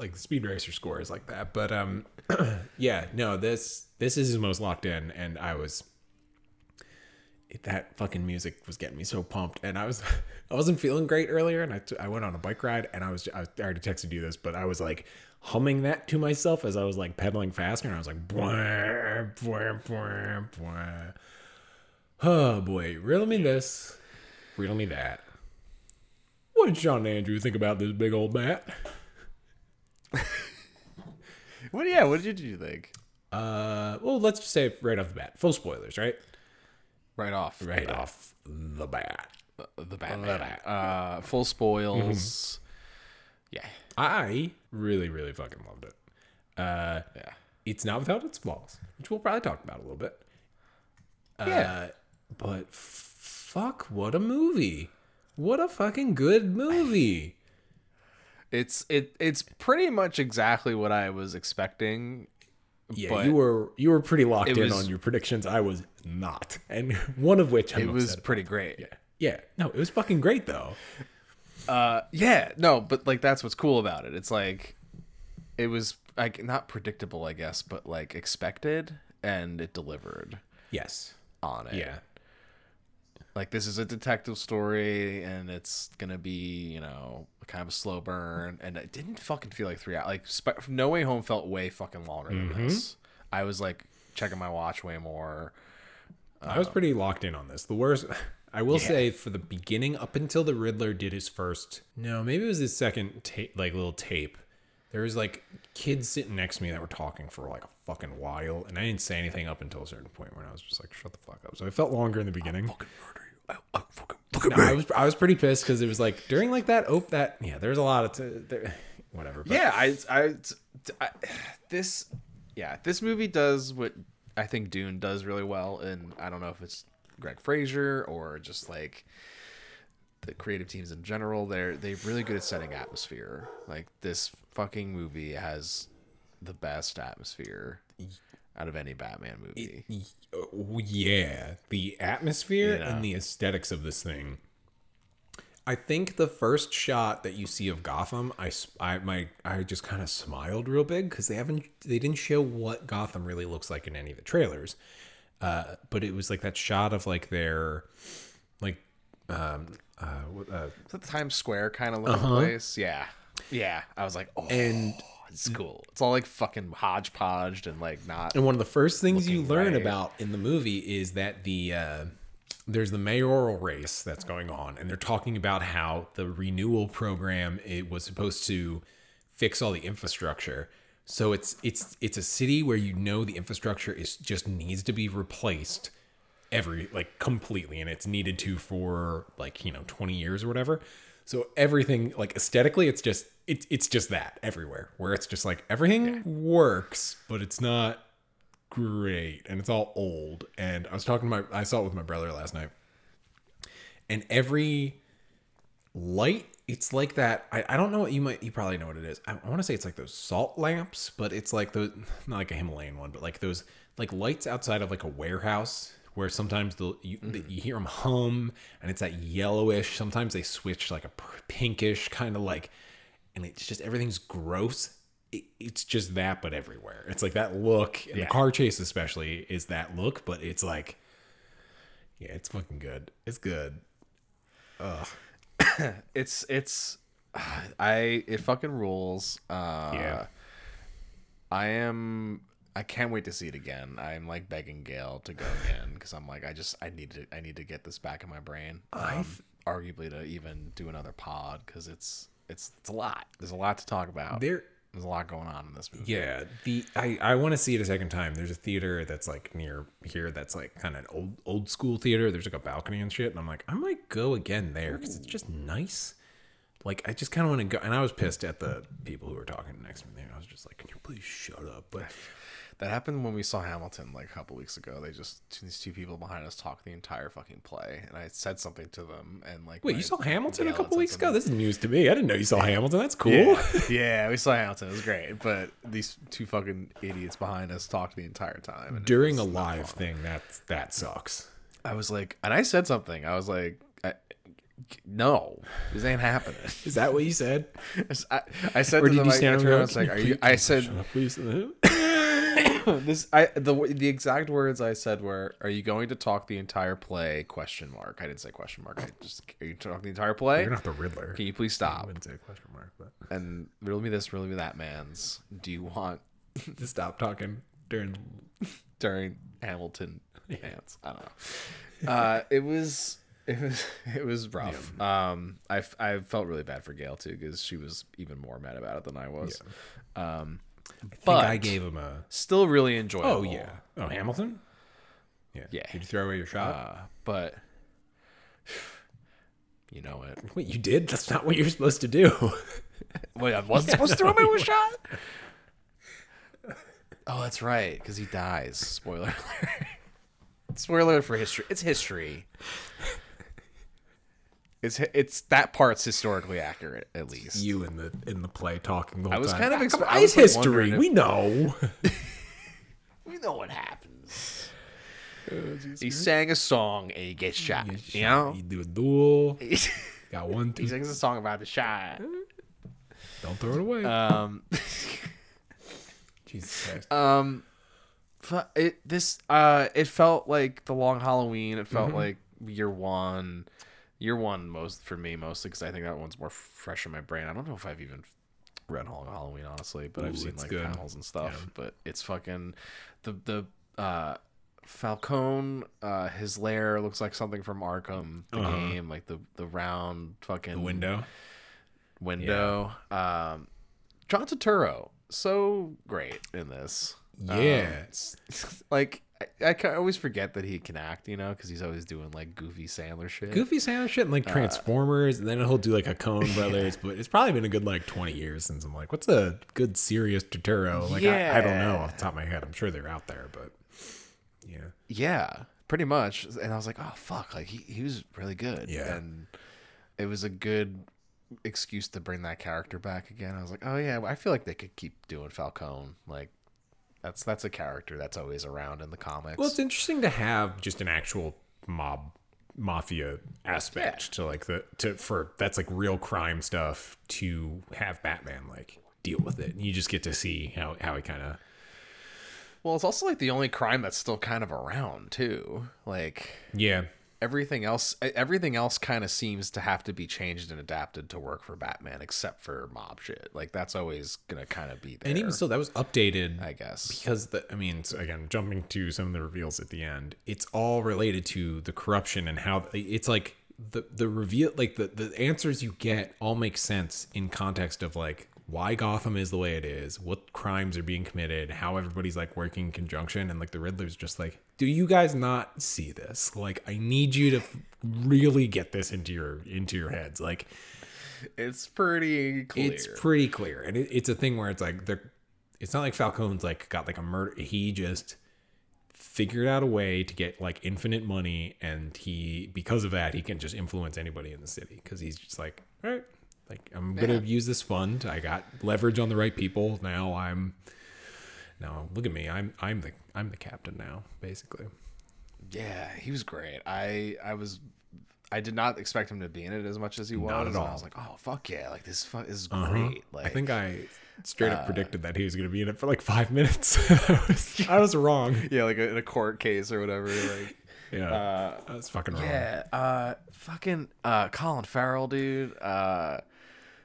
like Speed Racer score is like that. But um, yeah, no, this this is his most locked in, and I was that fucking music was getting me so pumped, and I was I wasn't feeling great earlier, and I, t- I went on a bike ride, and I was I already texted you this, but I was like humming that to myself as I was like pedaling faster, and I was like. Bwah, bwah, bwah, bwah. Oh boy, riddle me this, riddle me that. What did Sean and Andrew think about this big old bat? What? Yeah. What did you think? Uh, well, let's just say right off the bat, full spoilers, right? Right off. Right off the bat. The bat, the bat. Uh, full spoils. Yeah. I really, really fucking loved it. Uh, Yeah. it's not without its flaws, which we'll probably talk about a little bit. Yeah. Uh, but fuck, what a movie! What a fucking good movie! It's it it's pretty much exactly what I was expecting. Yeah, But you were you were pretty locked in was- on your predictions. I was not, and one of which I'm It was about. pretty great. Yeah, yeah. No, it was fucking great though. Uh, yeah, no, but like that's what's cool about it. It's like it was like not predictable, I guess, but like expected, and it delivered Yes. on it. Yeah. like this is a detective story, and it's gonna be you know kind of a slow burn, and it didn't fucking feel like three hours. Like Sp- No Way Home felt way fucking longer than this. I was like checking my watch way more. I was pretty locked in on this. The worst, I will say, for the beginning, up until the Riddler did his first, no, maybe it was his second tape, like little tape. There was like kids sitting next to me that were talking for like a fucking while, and I didn't say anything up until a certain point where I was just like, "Shut the fuck up." So it felt longer in the beginning. Fucking murder you! I, I fucking look at No, I was I was pretty pissed because it was like during like that oh that yeah there's a lot of t- there, whatever but yeah I, I i this yeah this movie does what i think dune does really well and i don't know if it's Greig Fraser or just like the creative teams in general they're they're really good at setting atmosphere. Like this fucking movie has the best atmosphere out of any batman movie. Oh, yeah. The atmosphere and the aesthetics of this thing. I think the first shot that you see of gotham I, I my i just kind of smiled real big because they haven't they didn't show what gotham really looks like in any of the trailers uh but it was like that shot of like their like um uh, what- uh that Times Square kind of looking place? Yeah. Yeah. I was like, oh, And- it's cool. It's all like fucking hodgepodged and like not. And one of the first things you learn right. about in the movie is that the uh, there's the mayoral race that's going on, and they're talking about how the renewal program it was supposed to fix all the infrastructure. So it's it's it's a city where you know the infrastructure is just needs to be replaced every like completely, and it's needed to for like you know 20 years or whatever. So everything like aesthetically, it's just it's it's just that everywhere where it's just like everything works, but it's not great and it's all old. And i was talking to my i saw it with my brother last night. And every light it's like that i, I don't know what you might you probably know what it is. I, I want to say it's like those salt lamps but it's like those not like a himalayan one but like those like lights outside of like a warehouse where sometimes the you, the- you hear them hum and it's that yellowish sometimes they switch like a pinkish kind of like and it's just everything's gross. It, it's just that but everywhere. It's like that look and Yeah. the car chase especially is that look but it's like yeah it's fucking good. It's good it's it's I it fucking rules. Uh Yeah. I am I can't wait to see it again. I'm like begging Gail to go again because I'm like I just I need to I need to get this back in my brain. Um, arguably to even do another pod because it's it's it's a lot. There's a lot to talk about. there There's a lot going on in this movie. yeah the i i want to see it a second time. There's a theater that's like near here that's like kind of an old old school theater. There's like a balcony and shit and i'm like i might go again there because it's just nice. Like i just kind of want to go and i was pissed at the people who were talking next to me. I was just like can you please shut up? But That happened when we saw Hamilton like a couple weeks ago. They just these two people behind us talked the entire fucking play, and I said something to them, and like wait you saw hamilton a couple weeks ago this is news to me i didn't know you saw hamilton that's cool Yeah, yeah, we saw Hamilton. It was great, but these two fucking idiots behind us talked the entire time. during a live thing that that sucks I was like, and I said something. I was like, I, "No, this ain't happening." is that what you said I, I said or to did them, you like, stand I up around, I was like, "Are you you?" please I said, up, please this I the the exact words I said were, "Are you going to talk the entire play?" Question mark. I didn't say question mark. I just are you talking the entire play? you're not the riddler Can you please stop? I wouldn't say question mark but And riddle me this, riddle me that, man's. Do you want to stop talking during during Hamilton dance? I don't know. uh, it was it was it was rough. Um, I I felt really bad for Gail too because she was even more mad about it than I was. Um, I think but I gave him a. still really enjoyable. Oh yeah. Oh Hamilton. Yeah. Yeah. Did you throw away your shot? Uh, but you know it. Wait, you did? That's not what you're supposed to do. Wait, I wasn't supposed to throw away my shot. Oh, that's right, because he dies. Spoiler alert. Spoiler alert for history. It's history. It's it's that part's historically accurate, at least. you in the in the play talking the whole I was time. kind of expe- I was, like, history. We know. We know what happens. he sang a song and he gets shot. You know, he do a duel. he Got one, two. sings a song about the shot. Don't throw it away. Um, Jesus Christ. um, it this uh, it felt like the Long Halloween. It Mm-hmm. felt like year one. Year one most for me mostly because I think that one's more fresh in my brain. I don't know if I've even read Halloween honestly, but I've seen like good. panels and stuff. But it's fucking the the uh Falcone, uh, his lair looks like something from Arkham, the Uh-huh. game, like the the round fucking the window. window. Um, John Turturro, so great in this. Um, Yeah. like I, I always forget that he can act, you know, because he's always doing like goofy Sandler shit. Goofy Sandler shit and like Uh, Transformers, and then he'll do like a Coen Brothers. But it's probably been a good like twenty years since I'm like, what's a good serious Turturro? Like I, I don't know off the top of my head. I'm sure they're out there, but yeah, Yeah, pretty much. And I was like, oh fuck, like he he was really good. Yeah. and it was a good excuse to bring that character back again. I was like, oh yeah, I feel like they could keep doing Falcone. Like that's that's a character that's always around in the comics. Well, it's interesting to have just an actual mob mafia aspect to like the to for that's like real crime stuff to have Batman like deal with it. And you just get to see how how he kind of Well, it's also like the only crime that's still kind of around too. Like yeah everything else, everything else kind of seems to have to be changed and adapted to work for Batman, except for mob shit. Like that's always gonna kind of be there. and even still that was updated I guess. because the I mean so again jumping to some of the reveals at the end, it's all related to the corruption and how it's like the the reveal like the the answers you get all make sense in context of like why Gotham is the way it is, what crimes are being committed, how everybody's like working in conjunction, and like the Riddler's just like, do you guys not see this? Like, I need you to really get this into your into your heads. Like, It's pretty clear. it's pretty clear, and it, it's a thing where it's like they're. It's not like Falcone's like got like a murder. He just figured out a way to get like infinite money, and he because of that he can just influence anybody in the city because he's just like, all right, like I'm gonna use this fund. I got leverage on the right people. Now I'm. Now look at me. I'm I'm the I'm the captain now, basically. yeah, he was great. I I was. I did not expect him to be in it as much as he was. Not at all. I was like, "Oh fuck yeah! Like this, fu- this is Uh-huh. great." Like I think I straight uh, up predicted that he was gonna be in it for like five minutes. I, was, I was wrong. yeah, like in a court case or whatever. Like Yeah, Uh, I was fucking wrong. yeah, uh, fucking uh, Colin Farrell, dude.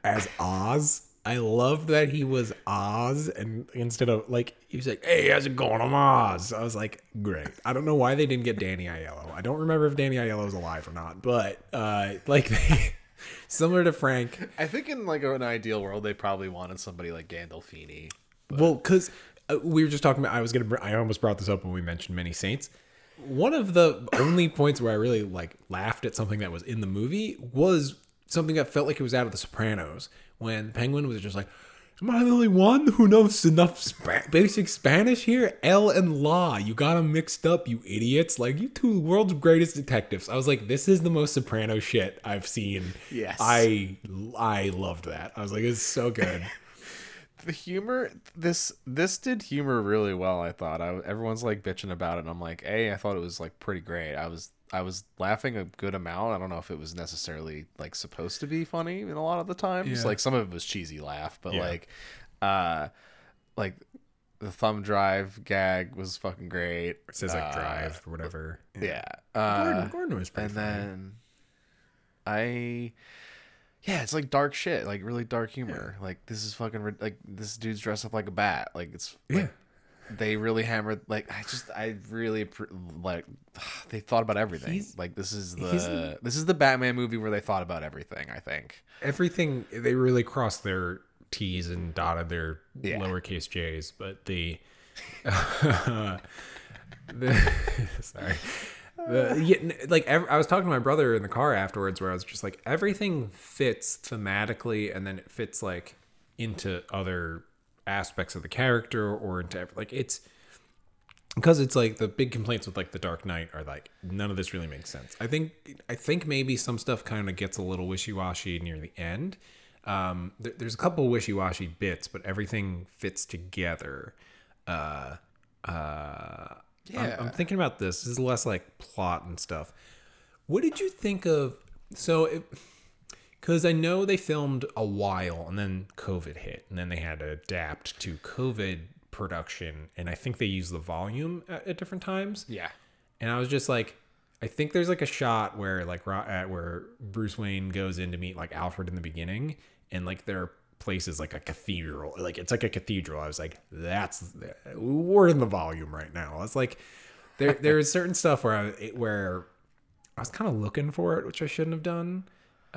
As Oz. I loved that he was Oz, and instead of like he was like, "Hey, how's it going? I'm Oz." I was like, "Great." I don't know why they didn't get Danny Aiello. I don't remember if Danny Aiello is alive or not, but uh, like they, similar to Frank. I think in like an ideal world, they probably wanted somebody like Gandolfini. Well, because uh, we were just talking about, I was gonna, I almost brought this up when we mentioned Many Saints. One of the only points where I really like laughed at something that was in the movie was something that felt like it was out of The Sopranos when Penguin was just like, "Am I the only one who knows enough Spa- basic Spanish here? L and La, you got them mixed up, you idiots! Like you two world's greatest detectives." I was like, "This is the most Soprano shit I've seen." Yes. I I loved that. I was like, "It's so good." the humor this this did humor really well i thought I, everyone's like bitching about it and i'm like hey i thought it was like pretty great i was i was laughing a good amount i don't know if it was necessarily like supposed to be funny in a lot of the times Yeah. like some of it was cheesy laugh but Yeah. like uh like the thumb drive gag was fucking great It says like Uh, drive or whatever. yeah uh, Gordon, Gordon was pretty and funny. then I, yeah, it's like dark shit, like really dark humor. Like this is fucking like this dude's dressed up like a bat. Like it's yeah, like, they really hammered like I just I really like they thought about everything. He's- like this is the this is the Batman movie where they thought about everything. I think. everything they really crossed their T's and dotted their Yeah. lowercase J's, but the, the sorry. The, yeah, like ev- I was talking to my brother in the car afterwards, where I was just like, everything fits thematically, and then it fits like into other aspects of the character or into like it's because it's like the big complaints with like the Dark Knight are like none of this really makes sense. I think I think maybe some stuff kind of gets a little wishy washy near the end. Um, there, there's a couple wishy washy bits, but everything fits together. Uh, uh, I'm, I'm thinking about this. This is less like plot and stuff. What did you think of? So, because I know they filmed a while and then COVID hit, and then they had to adapt to COVID production, and I think they used the volume at, at different times. Yeah. And I was just like, I think there's like a shot where like uh, where Bruce Wayne goes in to meet like Alfred in the beginning, and like their place is like a cathedral, like it's like a cathedral. I was like, that's we're in the volume right now. It's like there there is certain stuff where I where I was kind of looking for it, which I shouldn't have done.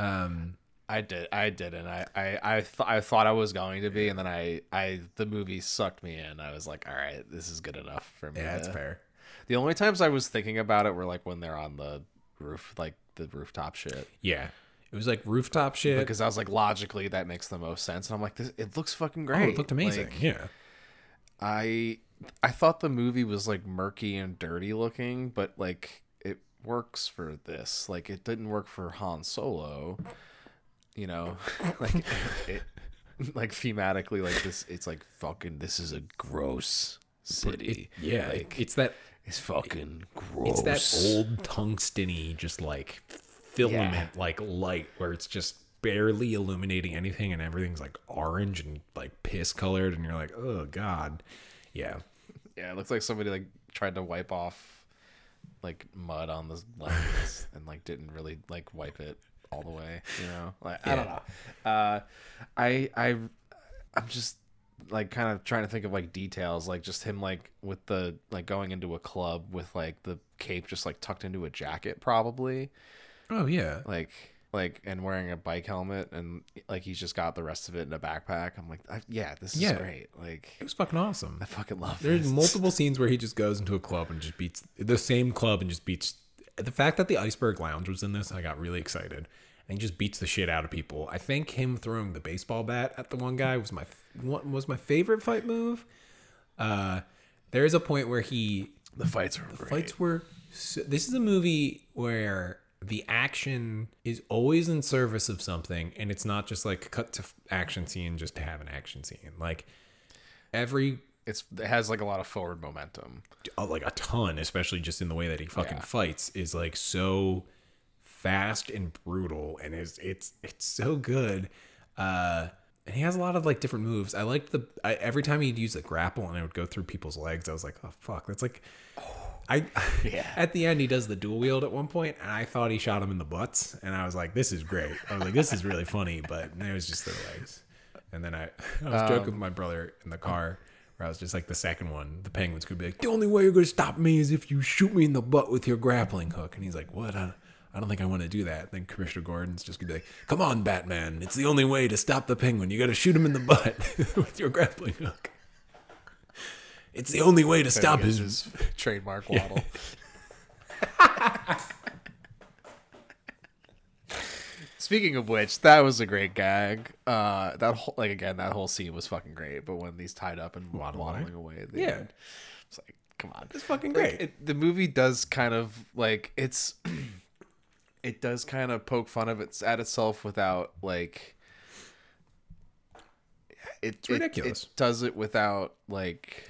Um, I did. I didn't. I I I, th- I thought I was going to be, and then I I the movie sucked me in. I was like, all right, this is good enough for me. yeah, that's fair. The only times I was thinking about it were like when they're on the roof, like the rooftop shit. Yeah, it was like rooftop shit. Because I was like, logically, that makes the most sense. And I'm like, this, it looks fucking oh, great. it looked amazing. Like, yeah. I I thought the movie was like murky and dirty looking, but like works for this. Like it didn't work for Han Solo. You know, like it, like thematically, like this. It's like fucking. This is a gross city. Yeah, like it's that it's fucking gross. It's that old tungsteny, just like filament, like light, where it's just barely illuminating anything, and everything's like orange and like piss colored, and you're like, oh god, yeah, Yeah, it looks like somebody like tried to wipe off like mud on the lens and like didn't really like wipe it all the way. You know, like I don't know. Uh, I I I'm just like kind of trying to think of like details, like just him like with the like going into a club with like the cape just like tucked into a jacket, probably oh yeah, like like and wearing a bike helmet and like he's just got the rest of it in a backpack. I'm like, I, yeah, this is Yeah. great. Like it was fucking awesome. I fucking love it. There's this. multiple scenes where he just goes into a club and just beats the same club and just beats. The fact that the Iceberg Lounge was in this, I got really excited. And he just beats the shit out of people. I think him throwing the baseball bat at the one guy was my was my favorite fight move. Uh, there is a point where he the fights are great. fights were. So, this is a movie where the action is always in service of something, and it's not just like cut to action scene just to have an action scene. Like every it's it has like a lot of forward momentum. uh, like a ton, especially just in the way that he fucking Yeah. fights, is like so fast and brutal, and it's it's it's so good. Uh, and he has a lot of like different moves. I liked the I, every time he'd use a grapple and it would go through people's legs. I was like, oh fuck, that's like. I Yeah. at the end he does the dual wield at one point and I thought he shot him in the butts and I was like this is great. I was like this is really funny but it was just their legs. And then I I was joking um, with my brother in the car where I was just like the second one the penguins could be like the only way you're gonna stop me is if you shoot me in the butt with your grappling hook. And he's like what? I, I don't think I want to do that. Then Commissioner Gordon's just gonna be like come on Batman. It's the only way to stop the penguin. You gotta shoot him in the butt with your grappling hook it's the only way to stop his his trademark waddle. Speaking of which, that was a great gag. Uh, that whole like again, that whole scene was fucking great. But when he's tied up and waddling away, at the Yeah. end, it's like, come on, It's fucking Like, great. it, the movie does kind of like it's it does kind of poke fun of it at itself without like it, it's ridiculous. It, does it without like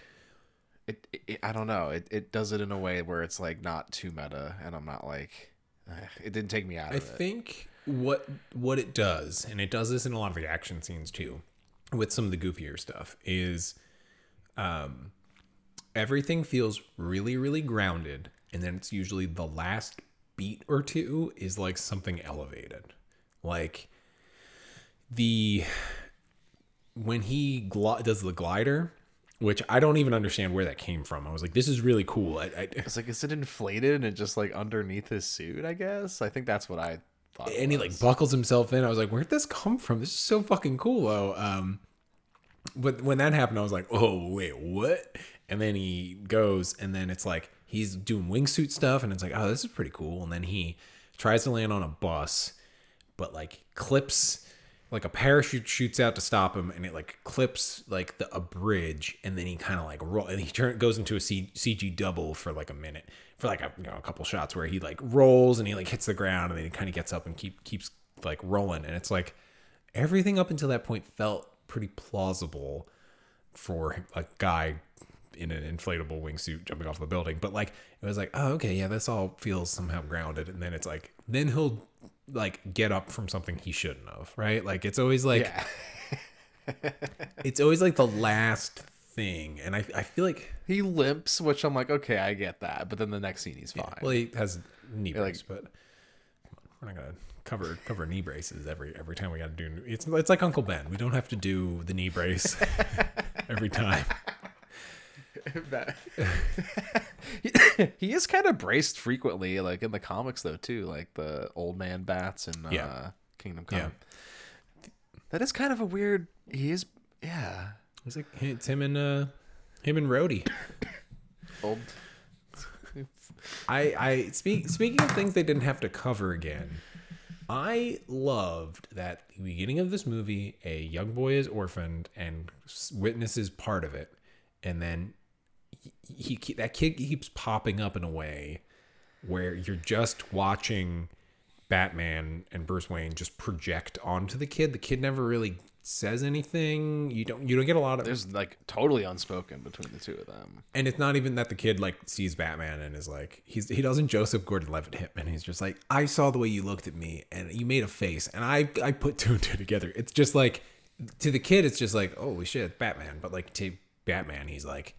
it, it. I don't know. It it does it in a way where it's like not too meta, and I'm not like eh, it didn't take me out I of it. think what what it does, and it does this in a lot of the action scenes too, with some of the goofier stuff, is um everything feels really, really grounded, and then it's usually the last beat or two is like something elevated. Like the when he gl- does the glider which I don't even understand where that came from. I was like, this is really cool. I, I, It's like, is it inflated and just like underneath his suit? I guess. I think that's what I thought. and he like buckles himself in. I was like, where'd this come from? This is so fucking cool though. Um, but when that happened, I was like, oh wait, what? And then he goes, and then it's like he's doing wingsuit stuff, and it's like, oh, this is pretty cool. And then he tries to land on a bus, but like clips, like a parachute shoots out to stop him, and it like clips like the a bridge, and then he kind of like roll, and he turn goes into a C, CG double for like a minute, for like a you know a couple shots where he like rolls and he like hits the ground, and then he kind of gets up and keep keeps like rolling, and it's like everything up until that point felt pretty plausible for a guy in an inflatable wingsuit jumping off the building. But like it was like, oh okay, yeah, this all feels somehow grounded. And then it's like then he'll like get up from something he shouldn't have, right? Like it's always like yeah. it's always like the last thing. And I I feel like He limps, which I'm like, okay, I get that. But then the next scene, he's fine. well he has knee like- brace, but we're not gonna cover cover knee braces every every time we gotta do it's it's like Uncle Ben. We don't have to do the knee brace every time. That- he is kind of braced frequently, like in the comics though too, like the old man bats and uh, Kingdom Come. Yeah. That is kind of a weird. He is, yeah. It's like it's him and uh him and Rhodey. Old. I I speak speaking of things they didn't have to cover again. I loved that the beginning of this movie, a young boy is orphaned and witnesses part of it, and then he, he that kid keeps popping up in a way where you're just watching Batman and Bruce Wayne just project onto the kid. The kid never really says anything. You don't you don't get a lot of There's like totally unspoken between the two of them. and it's not even that the kid like sees Batman and is like he's he doesn't Joseph Gordon-Levitt him and he's just like I saw the way you looked at me and you made a face and I I put two and two together. It's just like to the kid it's just like holy shit Batman but like to Batman he's like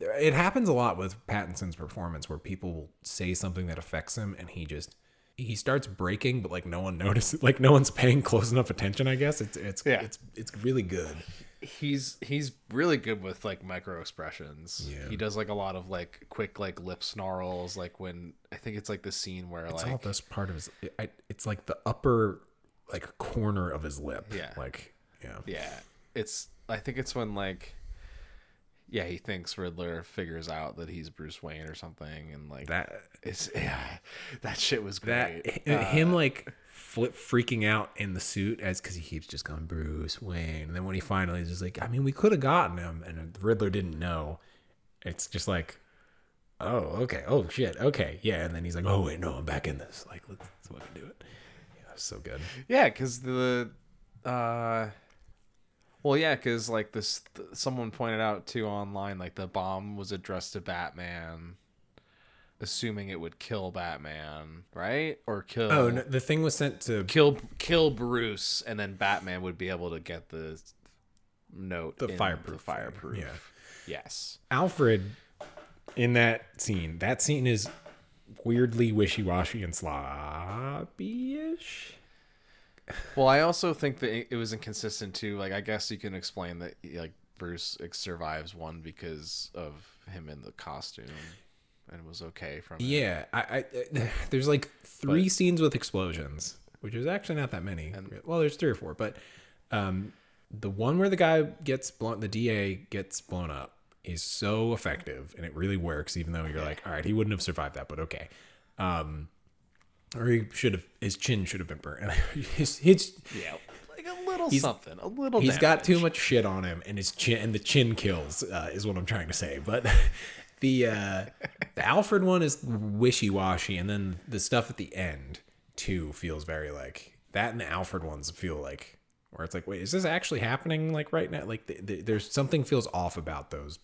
it happens a lot with Pattinson's performance where people will say something that affects him and he just he starts breaking but like no one notices like no one's paying close enough attention I guess it's it's Yeah. it's it's really good. He's he's really good with like micro expressions. Yeah. He does like a lot of like quick like lip snarls. Like when I think it's like the scene where It's like all this part of his. I, it's like the upper, like corner of his lip. Yeah. Like yeah. yeah, it's I think it's when like yeah he thinks Riddler figures out that he's Bruce Wayne or something and like That it's yeah that shit was that great. him like flip freaking out in the suit as because he keeps just going Bruce Wayne, and then when he finally is just like, I mean, we could have gotten him, and Riddler didn't know. It's just like, oh okay, oh shit, okay, yeah, and then he's like, oh wait, no, I'm back in this. Like let's, let's fucking do it. Yeah, so good. Yeah, because the, uh, well, yeah, because like this, th- someone pointed out too online, like the bomb was addressed to Batman, assuming it would kill Batman, right? Or kill, Oh, no, the thing was sent to kill, kill Bruce, and then Batman would be able to get the note, The in fireproof the fireproof. yeah. Yes. Alfred in that scene. That scene is weirdly wishy-washy and sloppy-ish. Well, I also think that it- was inconsistent too. Like, I guess you can explain that like Bruce survives one because of him in the costume, and was okay from it. Yeah, I, I there's like three scenes with explosions, which is actually not that many. well, there's three or four, but um, the one where the guy gets blown, the DA gets blown up, is so effective and it really works. Even though you're like, all right, he wouldn't have survived that, but okay. Um, or he should have. His chin should have been burnt. his, his Yeah, like a little something, a little. He's got too much shit on him, and his chin and the chin kills uh, is what I'm trying to say. But the uh, the Alfred one is wishy washy, and then the stuff at the end too feels very like that. And the Alfred ones feel like where it's like, wait, is this actually happening like right now? Like the, the, there's something feels off about those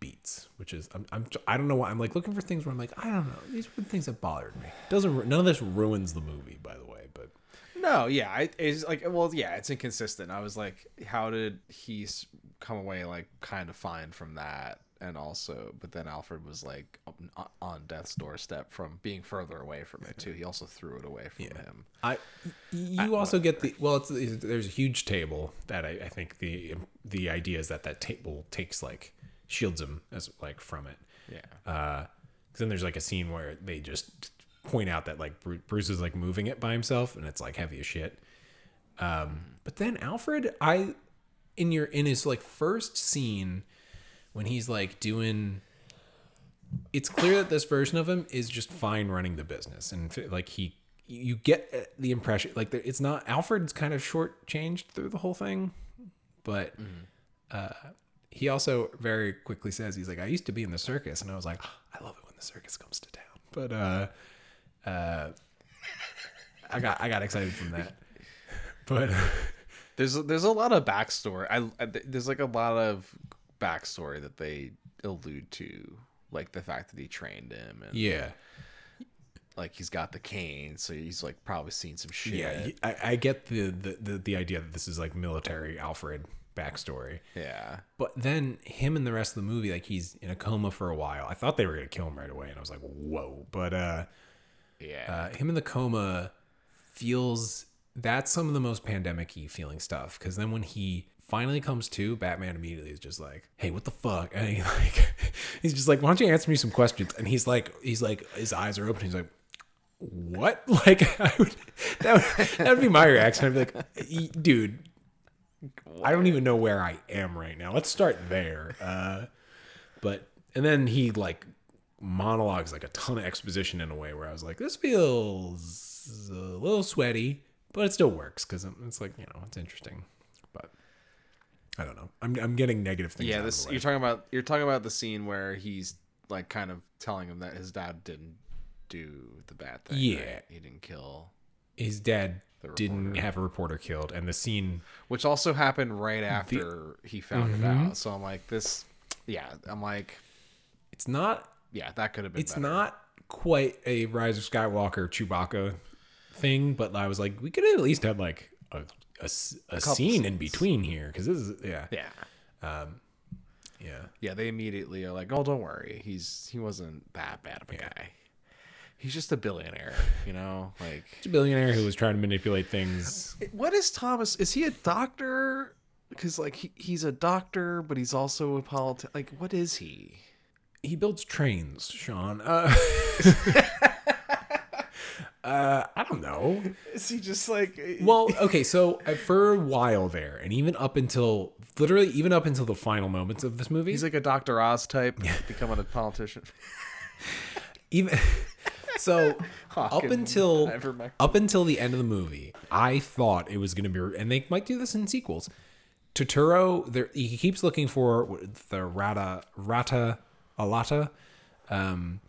beats, which is I'm, I'm I don't know why I'm like looking for things where I'm like I don't know these were the things that bothered me. Doesn't none of this ruins the movie, by the way, but. No, yeah, I, it's like well, yeah, it's inconsistent. I was like, how did he come away like kind of fine from that? and also, but then Alfred was like on- uh, on death's doorstep from being further away from it too. He also threw it away from him. I you also get the well. It's, it's- there's a huge table that I, I think the the idea is that that table takes like shields him as like from it. Yeah. Uh, 'cause then there's like a scene where they just point out that like Bruce is like moving it by himself, and it's like heavy as shit. Um, but then Alfred, I in your in his like first scene when he's like doing it's clear that this version of him is just fine running the business and like he you get uh, the impression like it's not alfred's kind of short changed through the whole thing but uh he also very quickly says he's like i used to be in the circus and i was like i love it when the circus comes to town but uh uh i got i got excited from that but There's there's a lot of backstory. I, I there's like a lot of backstory that they allude to, like the fact that he trained him and yeah like he's got the cane, so he's like probably seen some shit. yeah I, I get the, the the the idea that this is like military alfred backstory yeah. But then him and the rest of the movie, like he's in a coma for a while. I thought they were gonna kill him right away, and I was like, whoa. But uh, Yeah. uh him in the coma feels that's some of the most pandemic-y feeling stuff. Because then when he finally comes to, Batman immediately is just like, hey, what the fuck? And he like, he's just like, why don't you answer me some questions? And he's like, he's like, his eyes are open. He's like. What? Like I would that would that would be my reaction. I'd be like, "E- dude, I don't even know where I am right now. Let's start there. Uh, but and then he like monologues like a ton of exposition in a way where I was like, this feels a little sweaty, but it still works because it's like you know it's interesting. But I don't know. I'm I'm getting negative things. yeah, this you're talking about you're talking about the scene where he's like kind of telling him that his dad didn't do the bad thing. Yeah. right? He didn't kill His dad didn't have a reporter killed, and the scene. which also happened right after he found it Mm-hmm. out. So I'm like, this, yeah, I'm like, It's not yeah, that could have been. it's better. not quite a Rise of Skywalker Chewbacca thing, but I was like, we could at least have like a a scene in between here because this is yeah Yeah, yeah yeah. They immediately are like, oh, don't worry, he's he wasn't that bad of a guy. He's just a billionaire, you know. Like, He's a billionaire who was trying to manipulate things. what is Thomas? Is he a doctor? Because like he, he's a doctor, but he's also a politician. Like, what is he? He builds trains, Sean. Uh, uh, I don't know. Is he just like? Well, okay, so uh, for a while there, and even up until literally even up until the final moments of this movie, he's like a Doctor Oz type, becoming a politician. even so up until up until the end of the movie i thought it was going to be and they might do this in sequels. Turturro there he keeps looking for the rata rata alada um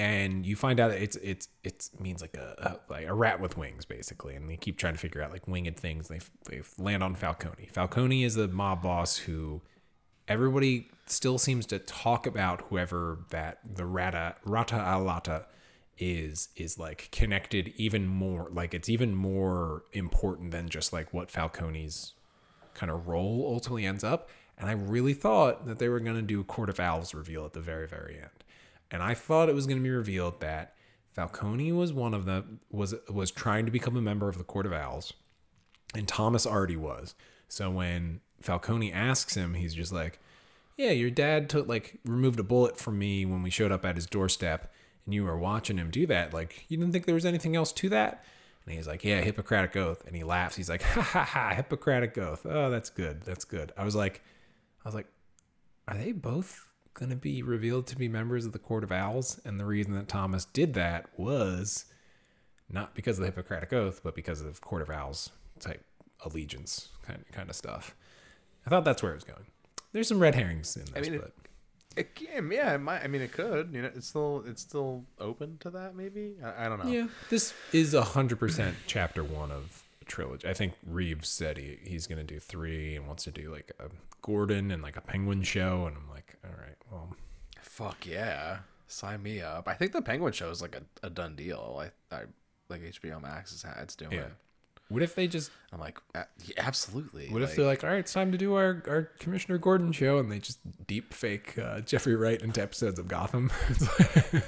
and you find out that it's it's it means like a, a like a rat with wings basically and they keep trying to figure out like winged things. They they land on falcone. Falcone is a mob boss who everybody still seems to talk about whoever that the rata rata alada is is like connected even more like it's even more important than just like what falcone's kind of role ultimately ends up. And i really thought that they were going to do a court of owls reveal at the very very end. And i thought it was going to be revealed that falcone was one of them was was trying to become a member of the court of owls and Thomas already was. So when Falcone asks him, he's just like, "Yeah, your dad took like removed a bullet from me when we showed up at his doorstep, and you were watching him do that. Like, you didn't think there was anything else to that?" And he's like, "Yeah, Hippocratic oath." And he laughs. He's like, "Ha ha ha, Hippocratic oath. Oh, that's good. That's good." I was like, I was like, are they both going to be revealed to be members of the Court of Owls? And the reason that Thomas did that was not because of the Hippocratic Oath, but because of Court of Owls type allegiance kind kind of stuff. I thought that's where it was going. There's some red herrings in this, mean, it- but It can, yeah, it might. I mean, it could. You know, it's still it's still open to that. Maybe I, I don't know. yeah, this is a hundred percent chapter one of a trilogy. I think Reeves said he, he's going to do three and wants to do like a Gordon and like a Penguin show, and I'm like, all right, well, Fuck yeah, sign me up. I think the Penguin show is like a, a done deal. I, I like HBO Max is it's doing Yeah. it. What if they just I'm like, absolutely. What if they're like, all right, it's time to do our, our Commissioner Gordon show, and they just deep fake uh, Jeffrey Wright into episodes of Gotham? It's like-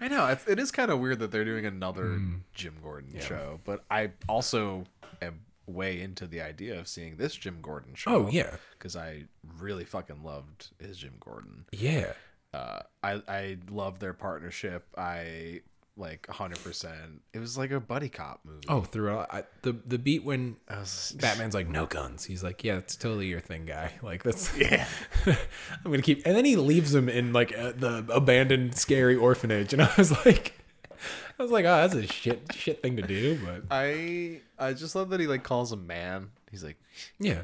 I know it's, it is kind of weird that they're doing another Hmm. Jim Gordon show, but I also am way into the idea of seeing this Jim Gordon show. oh yeah, because I really fucking loved his Jim Gordon. yeah. Uh, I I love their partnership. I like 100. percent It was like a buddy cop movie. Oh, throughout I, the the beat when was- Batman's like, no guns. He's like, yeah, it's totally your thing, guy. Like that's yeah. I'm gonna keep. And then he leaves him in like uh, the abandoned, scary orphanage, and I was like, I was like, oh, that's a shit shit thing to do, but I I just love that he like calls him man. He's like yeah.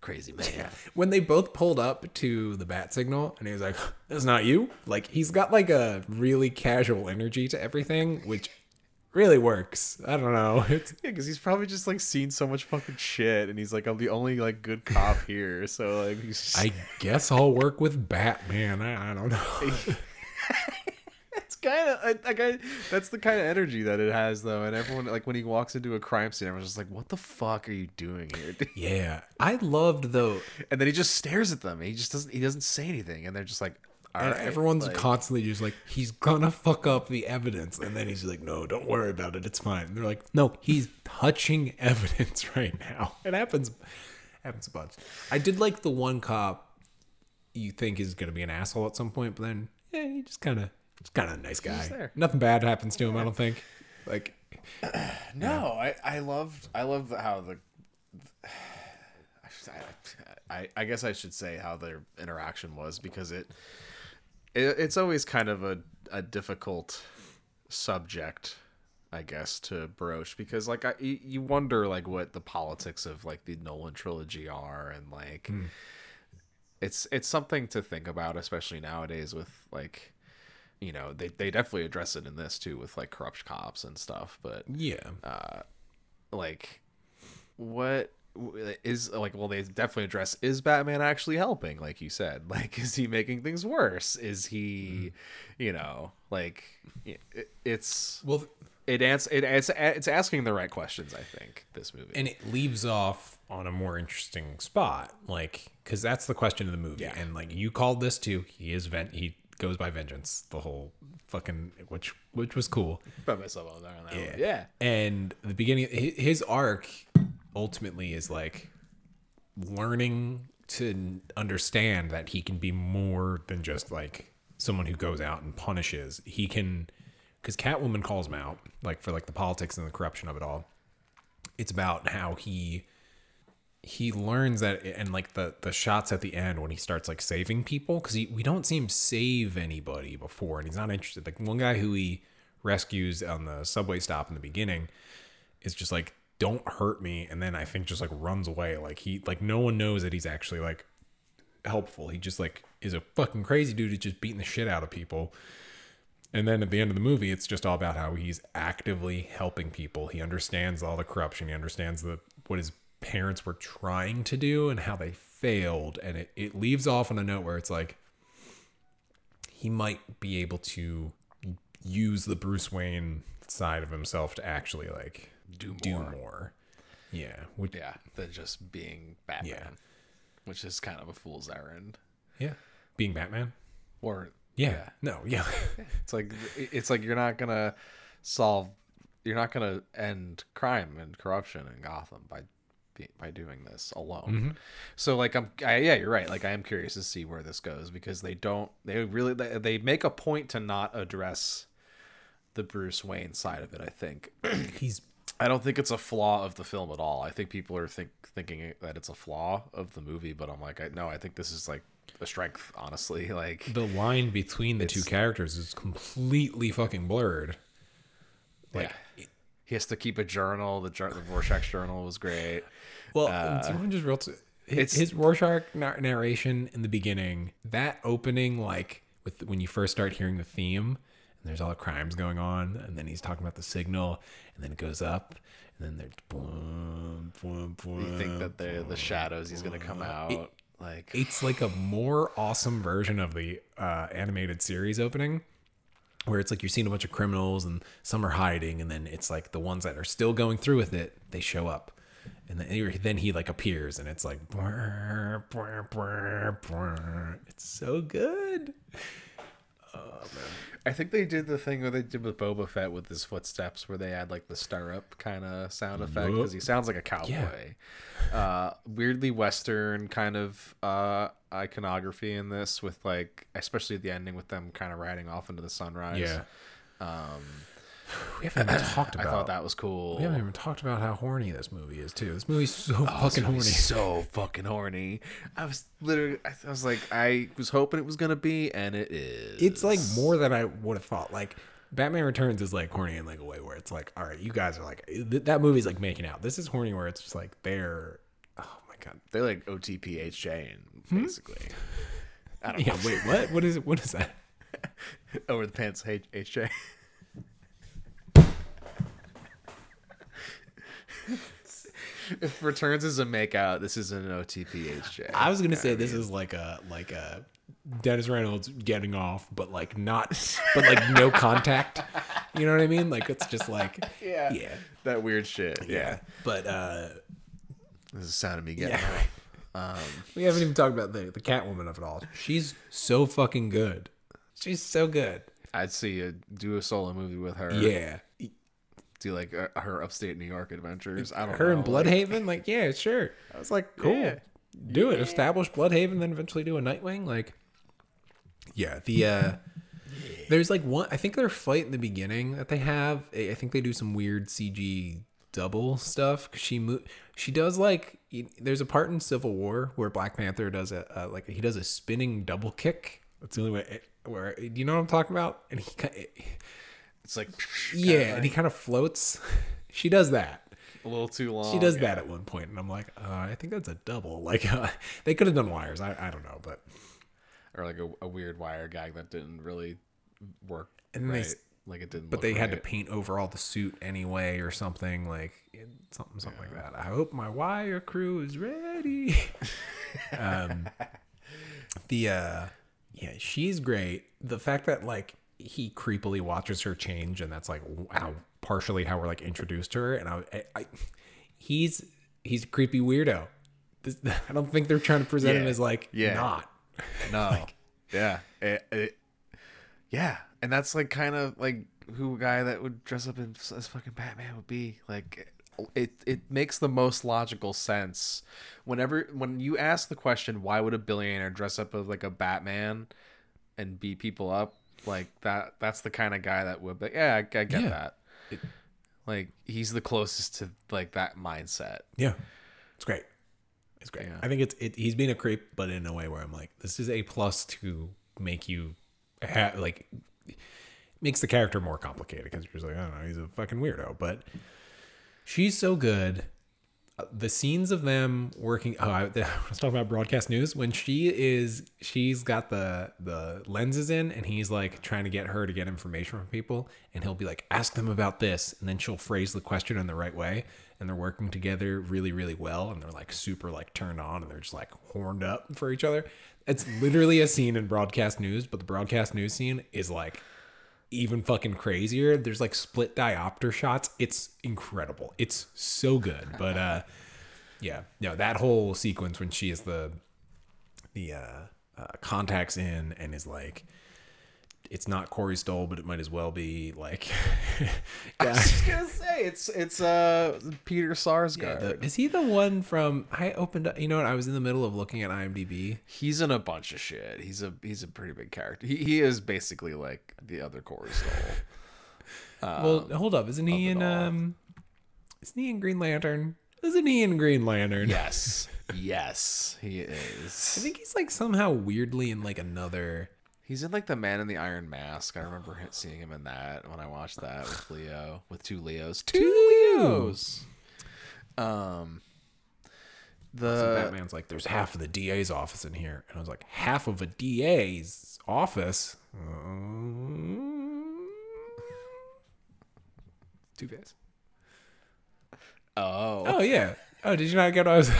Crazy man. when they both pulled up to the bat signal and he was like that's not you? Like he's got like a really casual energy to everything which really works. I don't know. It's Yeah, because he's probably just like seen so much fucking shit, and he's like, I'm the only like good cop here. So like, he's just, i guess i'll work with batman. I, I don't know. it's kind of like I, that's the kind of energy that it has though, and everyone like when he walks into a crime scene, everyone's just like, what the fuck are you doing here? dude?" yeah i loved though And then he just stares at them. He just doesn't. He doesn't say anything, and they're just like, all and right. everyone's like- constantly just like he's gonna fuck up the evidence and then he's like no don't worry about it it's fine and they're like no he's touching evidence right now it happens happens a bunch i did like the one cop you think is gonna be an asshole at some point but then yeah he just kind of just kind of a nice guy there. nothing bad happens to him i don't think like No, I I loved I love how the. I, I guess I should say how their interaction was because it, it it's always kind of a, a difficult subject I guess to broach because like I you you wonder like what the politics of like the Nolan trilogy are and like hmm. it's it's something to think about especially nowadays with like you know they they definitely address it in this too with like corrupt cops and stuff but yeah. Uh like what is like well they definitely address is batman actually helping like you said? Like is he making things worse? Is he you know like it, it's well it ans- it it's, it's asking the right questions i think this movie. And it leaves off on a more interesting spot like because that's the question of the movie. Yeah. and like you called this too. He is vent he goes by vengeance the whole fucking which which was cool. Put myself on there on that yeah one. yeah. And the beginning his arc ultimately is like learning to understand that he can be more than just like someone who goes out and punishes. He can because catwoman calls him out like for like the politics and the corruption of it all. It's about how he he learns that and like the the shots at the end when he starts like saving people because we don't see him save anybody before and he's not interested like one guy who he rescues on the subway stop in the beginning is just like don't hurt me and then i think just like runs away like he like no one knows that he's actually like helpful he just like is a fucking crazy dude who's just beating the shit out of people and then at the end of the movie, it's just all about how he's actively helping people. He understands all the corruption. He understands the what his parents were trying to do and how they failed. And it, it leaves off on a note where it's like he might be able to use the Bruce Wayne side of himself to actually like Do do more. more. Yeah. Which, yeah than just being batman Yeah. which is kind of a fool's errand yeah. Being Batman. or Yeah. No. Yeah. It's like it's like you're not gonna solve, you're not gonna end crime and corruption in Gotham by by doing this alone. Mm-hmm. So like I'm I, yeah you're right. Like I am curious to see where this goes because they don't they really they, they make a point to not address the Bruce Wayne side of it. I think he's I don't think it's a flaw of the film at all. I think people are think thinking that it's a flaw of the movie, but I'm like I no I think this is like a strength honestly. Like the line between the two characters is completely fucking blurred. Like yeah. He has to keep a journal. The, the Rorschach journal was great. Well, do you want to just real t- his, it's- his Rorschach nar- narration in the beginning, that opening, like with when you first start hearing the theme, and there's all the crimes going on, and then he's talking about the signal, and then it goes up, and then there's boom, boom, boom. You think that the the shadows he's gonna come out like it's like a more awesome version of the uh, animated series opening. where it's like you're seeing a bunch of criminals and some are hiding, and then it's like the ones that are still going through with it, they show up. And then, then he like appears, and it's like, it's so good. I think they did the thing where they did with Boba Fett with his footsteps, where they had like the stirrup kind of sound effect because he sounds like a cowboy. Uh, weirdly Western kind of uh, iconography in this, with like especially the ending with them kind of riding off into the sunrise. Yeah. Um, We haven't even talked about. I thought that was cool. we haven't even talked about how horny this movie is too. This movie's so Oh, fucking horny. So fucking horny. I was literally, I was like, I was hoping it was gonna be, and it is. It's like more than I would have thought. Like Batman Returns is like horny in like a way where it's like, all right, you guys are like th- that movie's like making out. This is horny where it's just like they're. Oh my god. They're like OTPHJ, and hmm? basically. I don't know. Wait. What? What is it? What is that? Over the pants, H- HJ. if returns is a makeout, this is an OTPHJ. I was gonna say this is like a like a Dennis Reynolds getting off, but like not, but like no contact. You know what I mean? Like it's just like yeah, yeah, that weird shit. Yeah, But uh this is the sound of me getting. Yeah. Um, we haven't even talked about the the Catwoman of it all. She's so fucking good. She's so good. I'd see a do a solo movie with her. Yeah. Do like uh, her upstate New York adventures. I don't know. Her know. in Blüdhaven, like, yeah, sure. I was like, cool. Yeah. Do it. Establish Blüdhaven, then eventually do a Nightwing. Like, yeah, the uh there's like one I think their fight in the beginning that they have, I I think they do some weird CG double stuff cuz she mo- she does like there's a part in Civil War where Black Panther does a uh, like he does a spinning double kick. That's the only way It, where do you know what I'm talking about? And he ki- It's like yeah, and he kind of floats. She does that. a little too long. She does that at one point, and I'm like, uh, I think that's a double. Like, uh, they could have done wires. I, I don't know, but or like a, a weird wire gag that didn't really work. And then they like it didn't. but they had to paint over all the suit anyway, or something like something something like that. I hope my wire crew is ready. um, the uh, yeah, she's great. The fact that like he creepily watches her change, and that's like how partially how we're like introduced to her, and I, I, I he's he's a creepy weirdo. This, I don't think they're trying to present him as like Yeah. not. No. yeah. It, it- yeah. And that's like kind of like who a guy that would dress up as fucking Batman would be. Like it it makes the most logical sense. Whenever when you ask the question, why would a billionaire dress up as like a Batman and beat people up? Like that that's the kind of guy that would be yeah, I, I get Yeah. that. like he's the closest to like that mindset. Yeah, it's great. It's great. Yeah. I think it's it, he's being a creep, but in a way where I'm like, this is a plus to make you ha- like makes the character more complicated because you're just like, I don't know, he's a fucking weirdo. But she's so good. The scenes of them working. Oh, I, I was talking about broadcast news when she is. She's got the the lenses in, and he's like trying to get her to get information from people, and he'll be like, ask them about this, and then she'll phrase the question in the right way, and they're working together really, really well, and they're like super like turned on, and they're just like horned up for each other. It's literally a scene in broadcast news, but the broadcast news scene is like even fucking crazier. There's like split diopter shots. It's incredible. It's so good. But uh yeah, no, that whole sequence when she is the the uh, uh contacts in and is like it's not Corey Stoll, but it might as well be like I was just gonna say it's it's uh Peter Sarsgaard. the- is he the one from I opened up you know what I was in the middle of looking at IMDb. He's in a bunch of shit. He's a he's a pretty big character. He he is basically like the other Corey Stoll. well, hold up, isn't he in um isn't he in Green Lantern? Isn't he in Green Lantern? yes, yes, he is. I think he's like somehow weirdly in like another. He's in like the Man in the Iron Mask. I remember him- seeing him in that when I watched that with Leo, with two Leos, two Leos. Um, So the Batman's like, "There's half of the DA's office in here," and I was like, "Half of a DA's office?" Two Face. oh Oh yeah. Oh, did you not get what I was?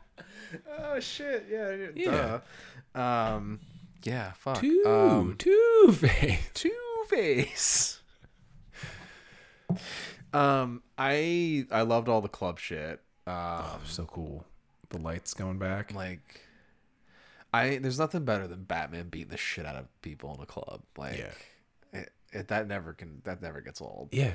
oh shit yeah Yeah. duh. um yeah fuck Two, um Two Face. Two Face. Um, I I loved all the club shit. Um, Oh, so cool. The lights going back. like, I there's nothing better than Batman beating the shit out of people in a club. Like, Yeah. it, it, that never can that never gets old. Yeah.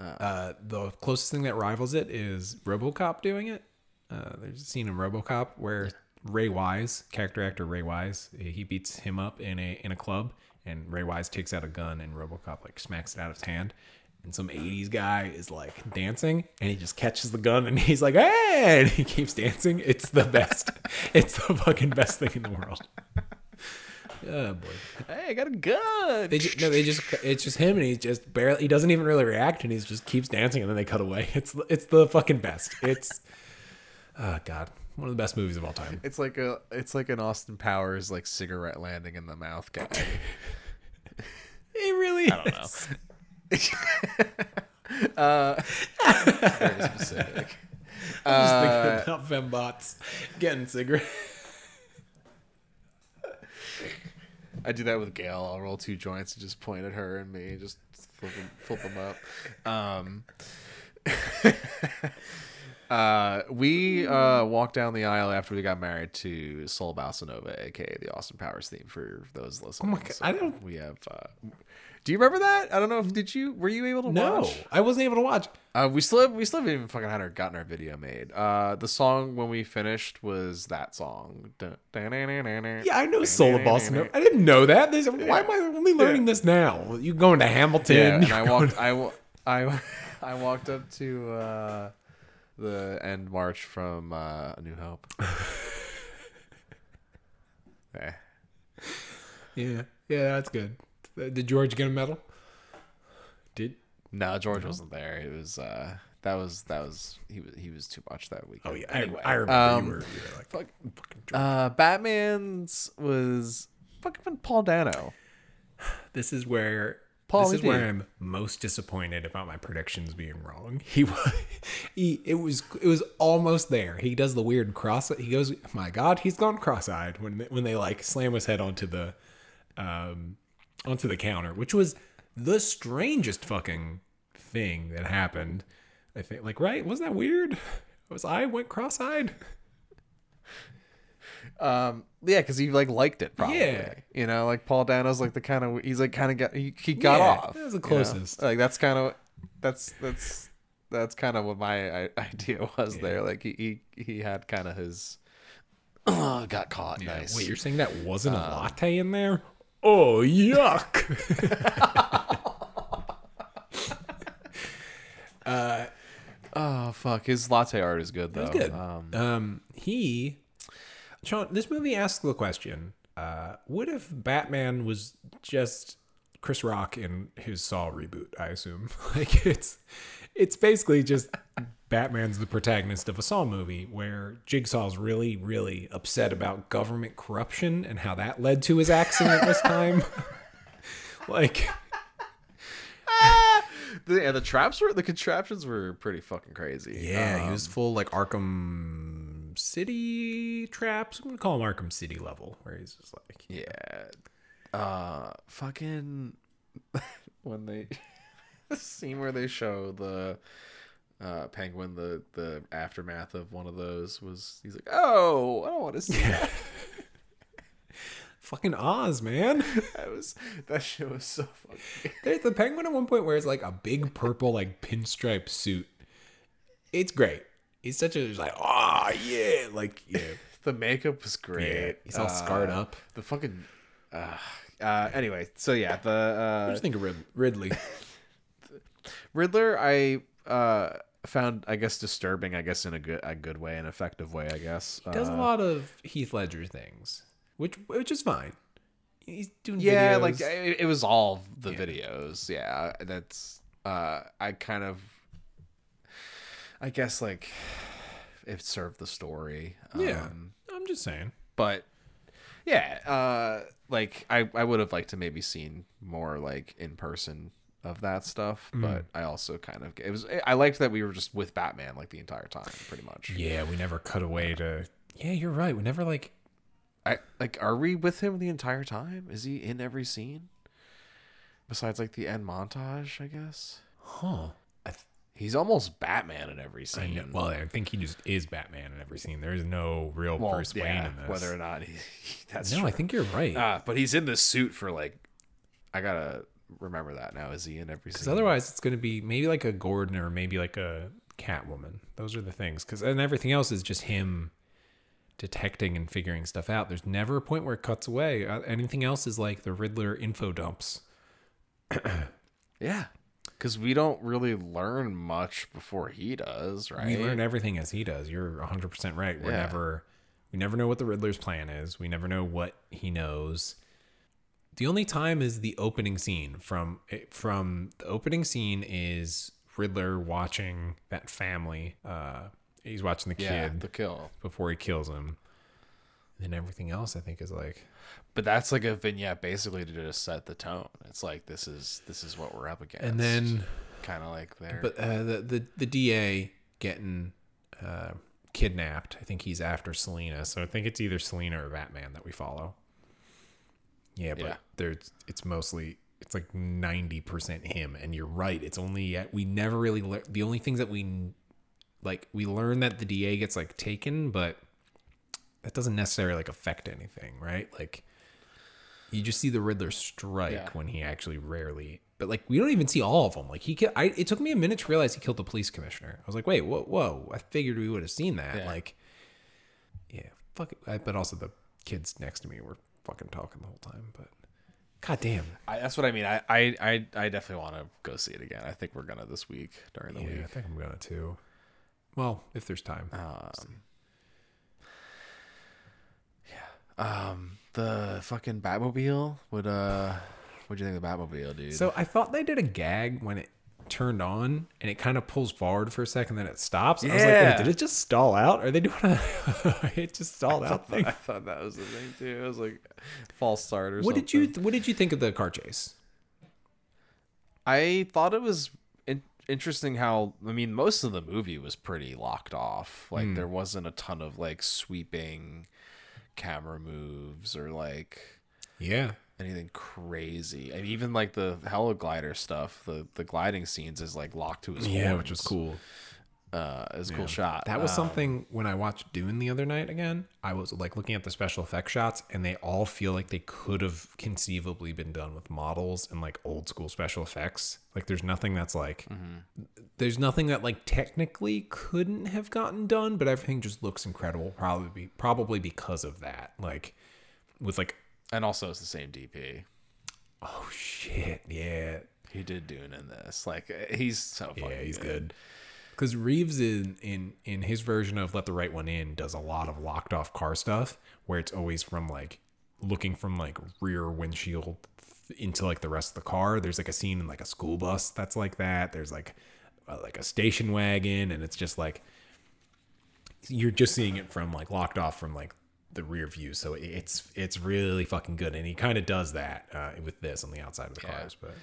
Uh, the closest thing that rivals it is RoboCop doing it. Uh, there's a scene in RoboCop where Ray Wise, character actor Ray Wise, he beats him up in a in a club, and Ray Wise takes out a gun, and RoboCop like smacks it out of his hand. And some '80s guy is like dancing, and he just catches the gun, and he's like, "Hey!" And he keeps dancing. It's the best. it's the fucking best thing in the world. Oh boy. Hey, I got a gun. They just, no, they just it's just him and he just barely he doesn't even really react and he just keeps dancing and then they cut away. It's it's the fucking best. It's oh god, one of the best movies of all time. It's like a it's like an Austin Powers like cigarette landing in the mouth guy. It really I don't know. uh, very specific. I'm just Uh, thinking about fembots getting cigarettes. I do that with Gail. I'll roll two joints and just point at her and me, and just flip them, flip them up. Um, uh, we uh, walked down the aisle after we got married to Soul Bossa Nova," aka the Austin Powers theme for those listening. God, I don't- We have. Uh, do you remember that? I don't know if did you were you able to No, watch? I wasn't able to watch. Uh, we still have, we still haven't even fucking had our gotten our video made. Uh, the song when we finished was that song. Yeah, I know Soul of Boston. I didn't know that. There's, Why am I only learning this now? You going to Hamilton? Yeah, and I walked. I, I, I walked up to uh, the end march from uh, A New Hope. Eh. Yeah, yeah, that's good. Uh, Did George get a medal? Did No, George wasn't there. It was uh, that was that was he was he was too much that week. oh yeah, Anyway, I, I remember um, you, were, you were like fuck, fucking George. uh, Batman's was fucking Paul Dano. this is where Pauly this is D. where I'm most disappointed about my predictions being wrong. He was he it was it was almost there. He does the weird cross. He goes, my God, he's gone cross-eyed when when they like slam his head onto the um onto the counter, which was the strangest fucking thing that happened. I think like right wasn't that weird? Was I went cross-eyed? Um, yeah, because he like liked it. Probably. Yeah. you know, like Paul Dano's like the kind of he's like kind of got he, he got Yeah, off. that was the you know? closest. Like that's kind of that's that's that's kind of what my i- idea was there. Like he he, he had kind of his got caught. nice. Wait, you're saying that wasn't a latte in there? Oh yuck! oh fuck, his latte art is good though. Good. Um, Um, he, Sean, this movie asks the question: uh, What if Batman was just Chris Rock in his Saw reboot? I assume, like it's, it's basically just Batman's the protagonist of a Saw movie where Jigsaw's really, really upset about government corruption and how that led to his accident this time. like, the, yeah, the traps were the contraptions were pretty fucking crazy. yeah, he Um, was full like Arkham City traps. I'm gonna call him Arkham City level, where he's just like, Yeah. Uh fucking when they the scene where they show the uh penguin the the aftermath of one of those was he's like, "Oh, I don't want to see that." fucking Oz, man. That was that shit was so fucking There's the penguin at one point wears like a big purple like pinstripe suit. It's great. He's such a he's like, oh yeah, like yeah. The makeup was yeah. great. He's all scarred Uh, up. The fucking uh, uh anyway, so yeah, the I uh just think of Rid- Ridley. Riddler I uh found I guess disturbing, I guess in a good a good way, an effective way, I guess. He does a Uh, lot of Heath Ledger things, which which is fine. He's doing yeah videos. like it, it was all the videos yeah that's uh i kind of i guess like it served the story yeah. um, I'm just saying. but yeah uh like i i would have liked to maybe seen more like in person of that stuff Mm. but i also kind of it was i liked that we were just with batman like the entire time pretty much Yeah, we never cut away to. Yeah, you're right. We never like. i like are we with him the entire time is he in every scene besides like the end montage, I guess. Huh. I, He's almost Batman in every scene. know, well, I think he just is Batman in every scene. There is no real Well, Bruce Wayne yeah, in this. whether or not he, that's no, true. I think you're right. Uh, but he's in this suit for like, I gotta remember that now. Is he in every Because scene? otherwise, it's going to be maybe like a Gordon or maybe like a Catwoman. Those are the things. Because and everything else is just him detecting and figuring stuff out. There's never a point where it cuts away. Uh, anything else is like the Riddler info dumps. yeah, because we don't really learn much before he does, right? We learn everything as he does. You're 100% right. We're Yeah. never we never know what the Riddler's plan is. We never know what he knows. The only time is the opening scene from from the opening scene is Riddler watching that family. Uh he's watching the yeah, kid the kill. before he kills him. And everything else I think is like But that's like a vignette basically to just set the tone. It's like this is this is what we're up against. and then kind of like there. But uh, the, the the DA getting uh, kidnapped. I think he's after Selina. So I think it's either Selina or Batman that we follow. Yeah, but Yeah. there's it's mostly it's like ninety percent him. And you're right. It's only yet we never really lear- the only things that we like we learn that the DA gets like taken, but that doesn't necessarily like affect anything, right? Like you just see the Riddler strike Yeah. when he actually rarely. But like we don't even see all of them. Like he, ki- I, it took me a minute to realize he killed the police commissioner. I was like, wait, whoa, whoa! I figured we would have seen that. Yeah. Like, yeah, fuck. It. I, but also the kids next to me were fucking talking the whole time. But god damn, I, that's what I mean. I I I, I definitely want to go see it again. I think we're gonna this week during the yeah, I think I'm gonna too. Well, if there's time. Um, yeah. Um, the fucking Batmobile would uh, what do you think of the Batmobile, dude? So I thought they did a gag when it turned on and it kind of pulls forward for a second, then it stops. I was like, Yeah. wait, did it just stall out? Are they doing a it just stalled out thing? I thought that was the thing too. It was like false start or What something. did you What did you think of the car chase? I thought it was in- interesting how I mean most of the movie was pretty locked off. Like there wasn't a ton of like sweeping camera moves or like Yeah, anything crazy. And even like the heliglider stuff, the the gliding scenes is like locked to his yeah, horns. which was cool. Uh, is a cool shot. That was Um, something when I watched Dune the other night again. I was like looking at the special effect shots, and they all feel like they could have conceivably been done with models and like old school special effects. Like there's nothing that's like there's nothing that like technically couldn't have gotten done, but everything just looks incredible. Probably be, probably because of that. Like with like and also it's the same DP. oh shit, yeah, He did Dune in this. Like he's so fucking Yeah, he's good. Because Reeves in in in his version of Let the Right One In does a lot of locked off car stuff where it's always from like looking from like rear windshield into like the rest of the car. There's like a scene in like a school bus that's like that. There's like uh, like a station wagon, and it's just like you're just seeing it from like locked off from like the rear view. So it's it's really fucking good, and he kind of does that uh, with this on the outside of the Yeah. cars. But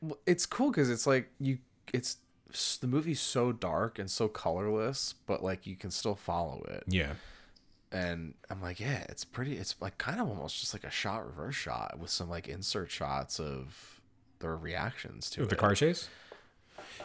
Well, it's cool because it's like you it's the movie's so dark and so colorless but like you can still follow it. Yeah, and i'm like yeah it's pretty it's like kind of almost just like a shot reverse shot with some like insert shots of their reactions to with the car chase.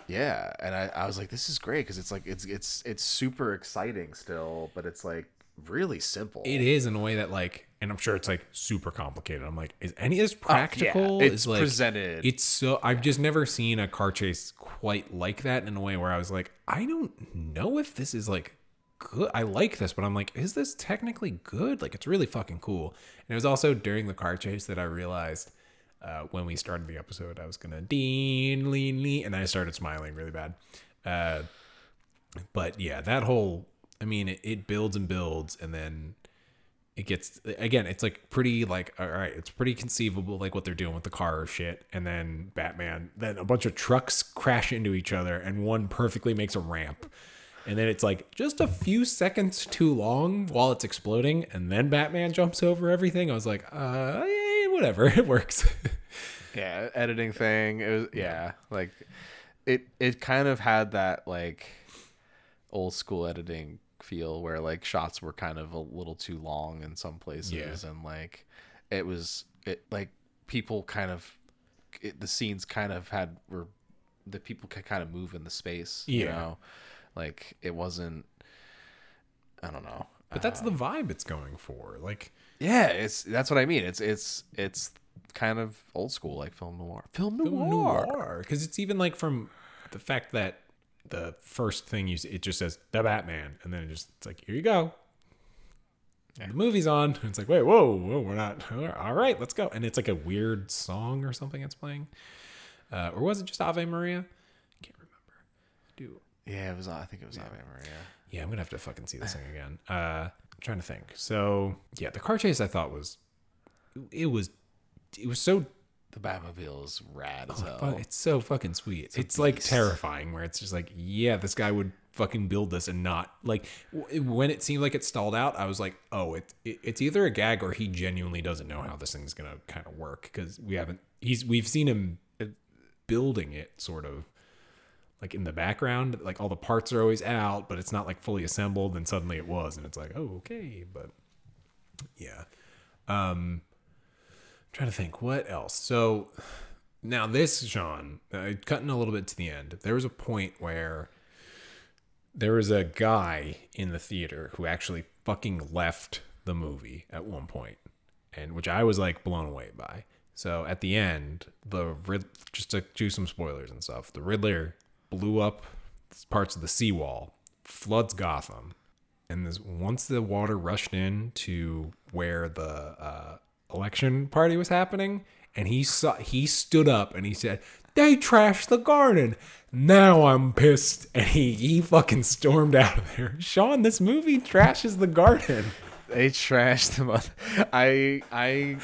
yeah and i, I was like this is great because it's like it's it's it's super exciting still but it's like really simple. It is in a way that like, and I'm sure it's like super complicated. I'm like, is any of this practical? it's like, presented- It's so I've just never seen a car chase quite like that in a way where I was like, I don't know if this is like good. I like this, but I'm like, is this technically good? Like, it's really fucking cool. And it was also during the car chase that I realized. Uh, when we started the episode, I was gonna dean lean lean, and I started smiling really bad. Uh, but yeah, that whole I mean, it, it builds and builds, and then it gets again. It's like pretty like all right, it's pretty conceivable like what they're doing with the car or shit, and then Batman. Then a bunch of trucks crash into each other, and one perfectly makes a ramp. And then it's like just a few seconds too long while it's exploding, and then Batman jumps over everything. I was like, uh, yeah, whatever, it works. yeah editing thing it was yeah like it it kind of had that like old school editing feel where like shots were kind of a little too long in some places Yeah. and like it was it like people kind of it, the scenes kind of had were the people could kind of move in the space. You Yeah. know, like it wasn't. I don't know. But that's uh, the vibe it's going for. Like Yeah, it's that's what I mean. It's it's it's kind of old school like film noir. Film noir. noir because it's even like from the fact that the first thing you see, it just says the Batman, and then it just it's like here you go. And the movie's on. And it's like wait, whoa, whoa, we're not. All right, let's go. And it's like a weird song or something it's playing, uh, or was it just Ave Maria? I can't remember. Do Yeah, it was. I think it was Ave Maria. yeah, I'm gonna have to fucking see this thing again. Uh, I'm trying to think. So yeah, the car chase I thought was, it was, it was so The Batmobile is rad as hell. Fu- It's so fucking sweet. It's, like terrifying where it's just like, yeah, this guy would fucking build this and not like w- when it seemed like it stalled out. I was like, oh, it, it it's either a gag or he genuinely doesn't know how this thing's gonna kind of work because we haven't. He's we've seen him building it sort of like in the background. Like all the parts are always out, but it's not like fully assembled. And suddenly it was, and it's like, oh, okay, but yeah. Um, trying to think what else. So now this, Sean, uh, cutting a little bit to the end. There was a point where there was a guy in the theater who actually fucking left the movie at one point, and which I was like blown away by. So at the end, the Rid- just to do some spoilers and stuff, the Riddler blew up parts of the seawall, floods Gotham, and this once the water rushed in to where the uh, election party was happening, and he saw he stood up and he said, "They trashed the garden." Now I'm pissed, and he he fucking stormed out of there. Sean, this movie trashes the garden. They trashed the mother. I I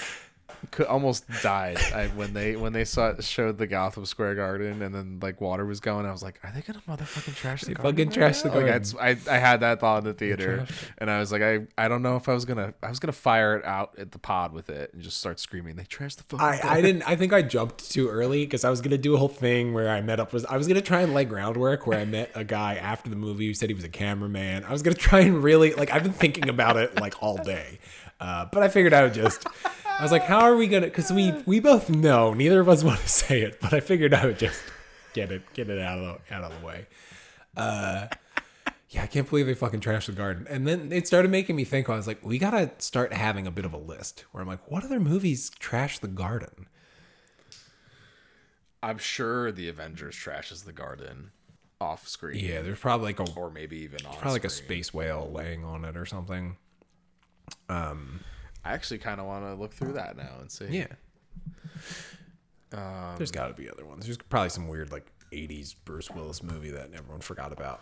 could almost died I, when they when they saw showed the Gotham Square Garden and then like water was going. I was like, are they gonna motherfucking trash the They garden? fucking trashed the now? Like, garden. that's- I I had that thought in the theater, and I was like, I I don't know if I was gonna I was gonna fire it out at the pod with it and just start screaming. They trashed the fucking. I, I didn't. I think I jumped too early because I was gonna do a whole thing where I met up with. I was gonna try and lay groundwork where I met a guy after the movie who said he was a cameraman. I was gonna try and really like. I've been thinking about it like all day, uh, but I figured I would just. I was like, how are we gonna? Because we we both know neither of us want to say it, but I figured I would just get it get it out of the out of the way. Uh, yeah, I can't believe they fucking trashed the garden. And then it started making me think. I was like, we gotta start having a bit of a list where I'm like, what other movies trash the garden? I'm sure the Avengers trashes the garden off screen. Yeah, there's probably like a Or maybe even on probably like a space whale laying on it or something. I actually kind of want to look through that now and see. Yeah. there's got to be other ones. There's probably some weird like '80s Bruce Willis movie that everyone forgot about.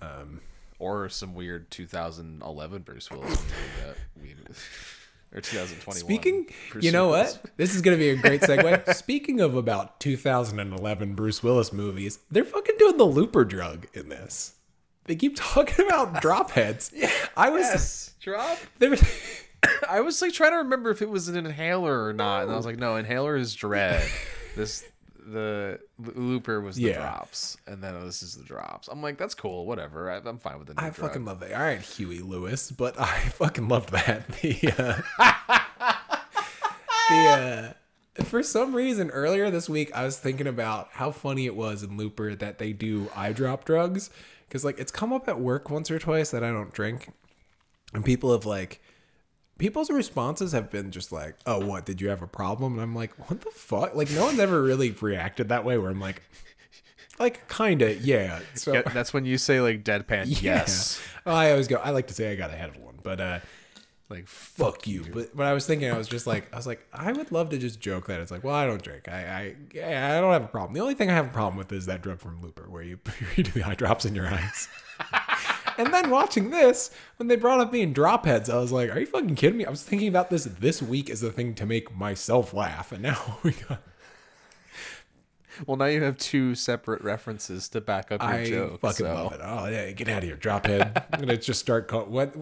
Um, or some weird 2011 Bruce Willis movie that we or 2021. Speaking, Bruce you know Willis. what? This is going to be a great segue. Speaking of about 2011 Bruce Willis movies, they're fucking doing the Looper drug in this. They keep talking about drop heads. Yeah, I was drop. there. Was, I was like trying to remember if it was an inhaler or not, and I was like, no, inhaler is dread. this the looper was the Yeah. drops, and then this is the drops. I'm like, that's cool, whatever. I, I'm fine with the. I drug. fucking love that. All right, Huey Lewis, but I fucking love that. The uh, the uh, for some reason earlier this week I was thinking about how funny it was in Looper that they do eye drop drugs because like it's come up at work once or twice that I don't drink, and people have like. People's responses have been just like, "Oh, what? Did you have a problem?" And I'm like, "What the fuck?" Like, no one's ever really reacted that way. Where I'm like, like, kinda, yeah. So Yeah, that's when you say like deadpan. yeah. Yes. Well, I always go. I like to say I got ahead of one, but uh, Like fuck you. But when I was thinking, I was just like, I was like, I would love to just joke that it's like, well, I don't drink. I, I, I don't have a problem. The only thing I have a problem with is that drug from Looper, where you you do the eye drops in your eyes. and then watching this, when they brought up being drop heads, I was like, are you fucking kidding me? I was thinking about this this week as a thing to make myself laugh, and now we got. Well, now you have two separate references to back up your I joke. fucking so. love it. Oh yeah, get out of here, drop head. I'm gonna just start call what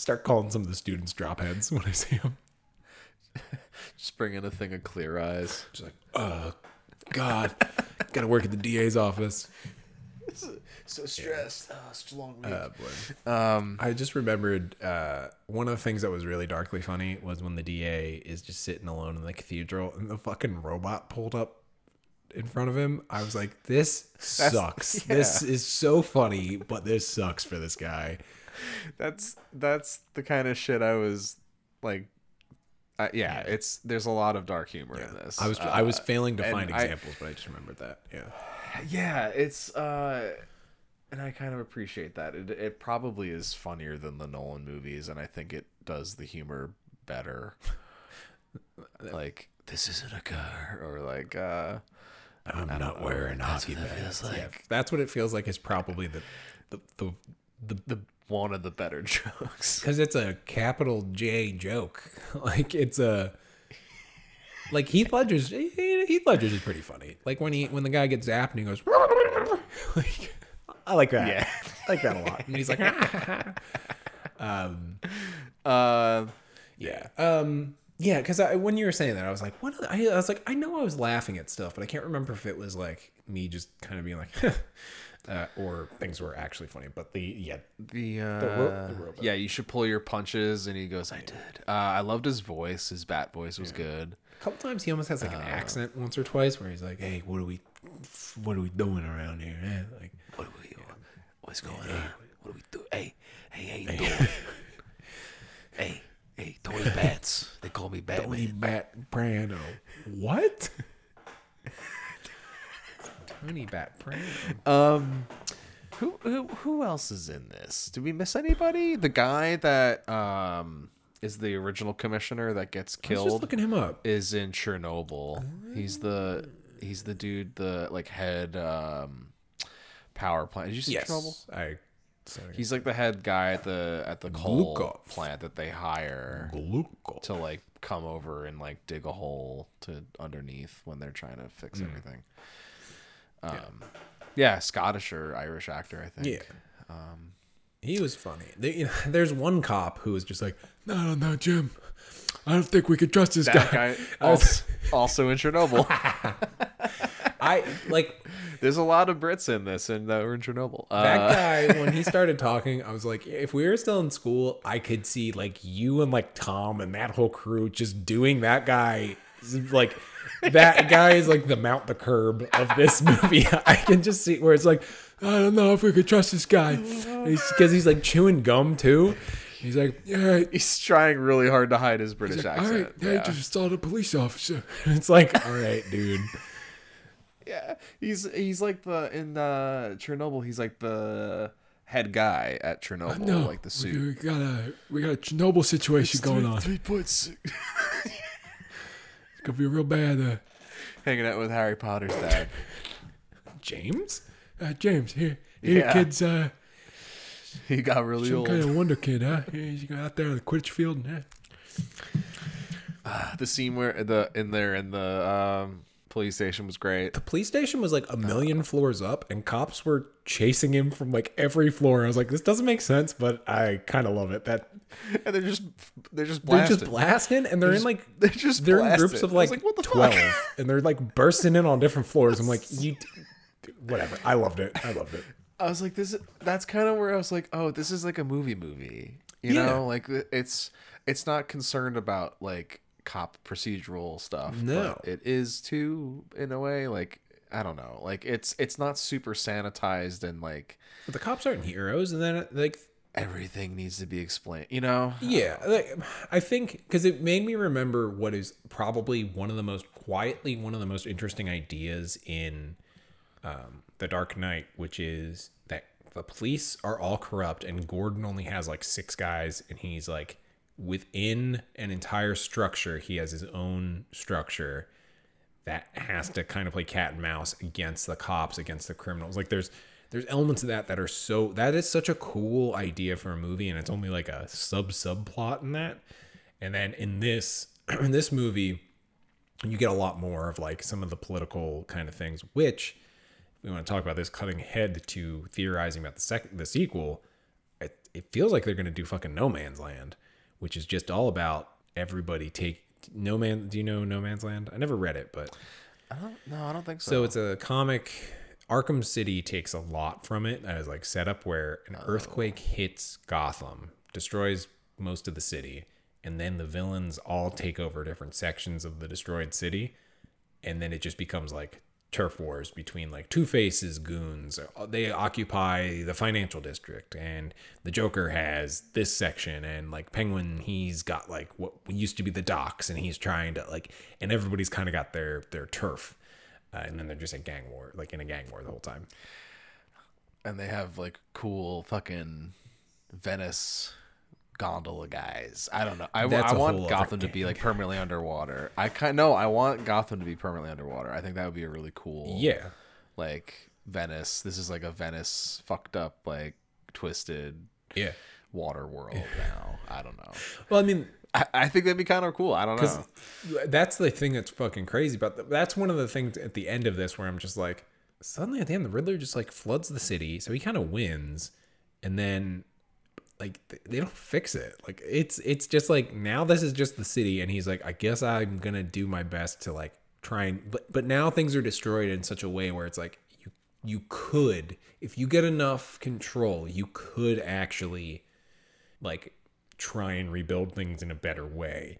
start calling some of the students drop heads when I see them. Just bring in a thing of clear eyes. Just like, oh, God, gotta work at the DA's office. So stressed. Oh, it's a long week. Uh, boy. um, I just remembered uh, one of the things that was really darkly funny was when the DA is just sitting alone in the cathedral and the fucking robot pulled up in front of him, I was like, this sucks. This is so funny, but this sucks for this guy. That's that's the kind of shit I was like. Uh, yeah, it's there's a lot of dark humor in this. I was I was Uh, failing to find I- examples, but I just remembered that. Yeah. yeah, it's uh, and I kind of appreciate that. It it probably is funnier than the Nolan movies, and I think it does the humor better. like this isn't a car, or like uh, I'm not know. wearing That's hockey pads. feels Yeah, like. that's what it feels like. Is probably the the the the the one of the better jokes. because it's a capital J joke. like it's a like Heath Ledger's Heath Ledger's is pretty funny. Like when he when the guy gets zapped and he goes like I like that. Yeah. I like that a lot. And he's like um Uh, yeah. Um yeah, because I, when you were saying that, I was like, "What?" are the- I, I was like, "I know I was laughing at stuff, but I can't remember if it was like me just kind of being like, uh, or things were actually funny." But the yeah, the uh, ro- the robot. yeah, you should pull your punches, and he goes, "I did." Uh, I loved his voice. His bat voice was good. A couple times he almost has like an accent once or twice where he's like, "Hey, what are we, what are we doing around here?" eh?" Like, What are we? What's going on? What are we doing? Hey, hey, hey, you doing? hey, hey, Tony Bats. They call me Batman. Tony Bat Brando. What? Tony Bat. Um, who who who else is in this? Did we miss anybody? The guy that um is the original commissioner that gets I was just killed looking him up. is in Chernobyl. He's the he's the dude the like head um power plant. Did you see Chernobyl? I. Sorry. He's like the head guy at the at the coal Glukhov. plant that they hire Glukhov. to like come over and like dig a hole to underneath when they're trying to fix everything. Um, yeah. Scottish or Irish actor, I think. Yeah. he was funny. There- you know, there's one cop who was just like, "No, no, Jim, I don't think we could trust this That guy." guy also, also in Chernobyl. I like There's a lot of Brits in this, and that were in Chernobyl. that Uh, guy when he started talking. I was like, if we were still in school, I could see like you and like Tom and that whole crew just doing that guy. Like that guy is like the mount the curb of this movie. I can just see where it's like, I don't know if we could trust this guy because he's like chewing gum too. He's like, yeah, he's trying really hard to hide his British All accent. right, yeah, you just assaulted a police officer. It's like, all right, dude. Yeah, he's he's like the in uh, Chernobyl. He's like the head guy at Chernobyl, like the suit. We got a we got a Chernobyl situation going on. Three point six. Gonna be real bad. Uh, Hanging out with Harry Potter's dad. James, uh, James, here, here, Yeah. kids. Uh, He got really some old. kind of wonder kid, huh? He's out there on the Quidditch field. Yeah. The scene where the in there in the um, police station was great. The police station was like a million floors up, and cops were chasing him from like every floor. I was like, this doesn't make sense, but I kind of love it. That And they're just they're just they're blasting. just blasting, and they're in just- like they're just they're in groups of like, like, what the fuck? twelve, and they're like bursting in on different floors. I'm like, you, whatever. I loved it. I loved it. I was like, this. Is, that's kind of where I was like, oh, this is like a movie movie. You Yeah. know, like it's it's not concerned about like cop procedural stuff. No. but it is too in a way. Like I don't know, like it's it's not super sanitized and like But the cops aren't heroes, and then like everything needs to be explained. You know? Yeah, like, I think because it made me remember what is probably one of the most quietly one of the most interesting ideas in um, the Dark Knight, which is that the police are all corrupt, and Gordon only has like six guys, and he's like within an entire structure. He has his own structure that has to kind of play cat and mouse against the cops, against the criminals. Like there's there's elements of that that are so that is such a cool idea for a movie, and it's only like a sub subplot in that. And then in this in this movie, you get a lot more of like some of the political kind of things, which we want to talk about this cutting ahead to theorizing about the second the sequel. It, it feels like they're to do fucking No Man's Land, which is just all about everybody take No Man. Do you know No Man's Land? I never read it, but I don't. No, I don't think so. so it's a comic. Arkham City takes a lot from it as like setup where an oh. earthquake hits Gotham, destroys most of the city, and then the villains all take over different sections of the destroyed city, and then it just becomes like turf wars between like Two Face's goons. They occupy the financial district, and the Joker has this section, and like Penguin, he's got like what used to be the docks, and he's trying to like, and everybody's kind of got their their turf, uh, and then they're just a gang war, like in a gang war the whole time. and they have like cool fucking Venice gondola guys. I don't know. I, I want Gotham to be like permanently underwater. I kind no, I want Gotham to be permanently underwater. I think that would be a really cool Yeah, like Venice. This is like a Venice fucked up like twisted yeah. water world now. I don't know. Well, I mean, I, I think that'd be kind of cool. I don't know. that's the thing that's fucking crazy about that. That's one of the things at the end of this where I'm just like, suddenly at the end, the Riddler just like floods the city, so he kind of wins, and then like they don't fix it. Like it's it's just like now this is just the city, and he's like, I guess I'm gonna do my best to like try and but but now things are destroyed in such a way where it's like you you could if you get enough control, you could actually like try and rebuild things in a better way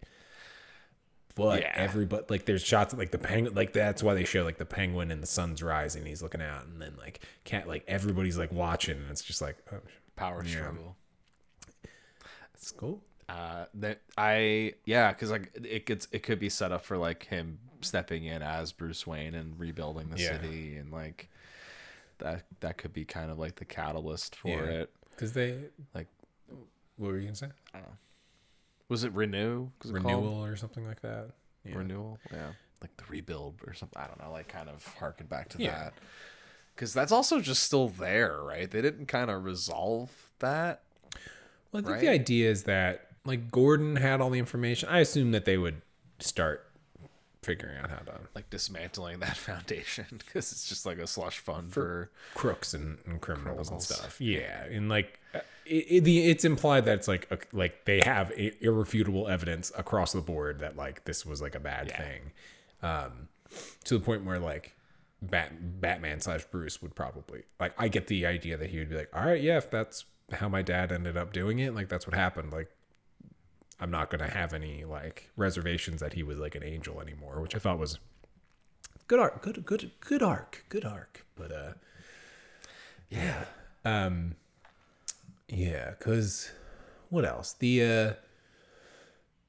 but Yeah. everybody like there's shots of like the penguin like that's why they show like the penguin and the sun's rising he's looking out and then like can't like everybody's like watching and it's just like oh Power struggle. It's cool uh that i yeah because like it gets it could be set up for like him stepping in as bruce wayne and rebuilding the Yeah. city and like that that could be kind of like the catalyst for Yeah. it. Because they like what were you gonna say? I was it renew Was it called? renewal or something like that? Yeah. renewal? Yeah. Like the rebuild or something i don't know like kind of harken back to that. Because that's also just still there right? They didn't kind of resolve that well i think Right? the idea is that like gordon had all the information i assume that they would start figuring out how to like dismantling that foundation because it's just like a slush fund for crooks and, and criminals, Criminals. and stuff. Yeah, and like uh, it, it, the it's implied that it's like a, like they have irrefutable evidence across the board that like this was like a bad Yeah. thing, um, to the point where like Bat, Batman slash Bruce would probably like I get the idea that he would be like, all right, yeah, if that's how my dad ended up doing it, like that's what happened, like. I'm not gonna have any like reservations that he was like an angel anymore, which I thought was good arc, good, good, good arc, good arc. But uh, yeah, um, yeah, because what else? The uh,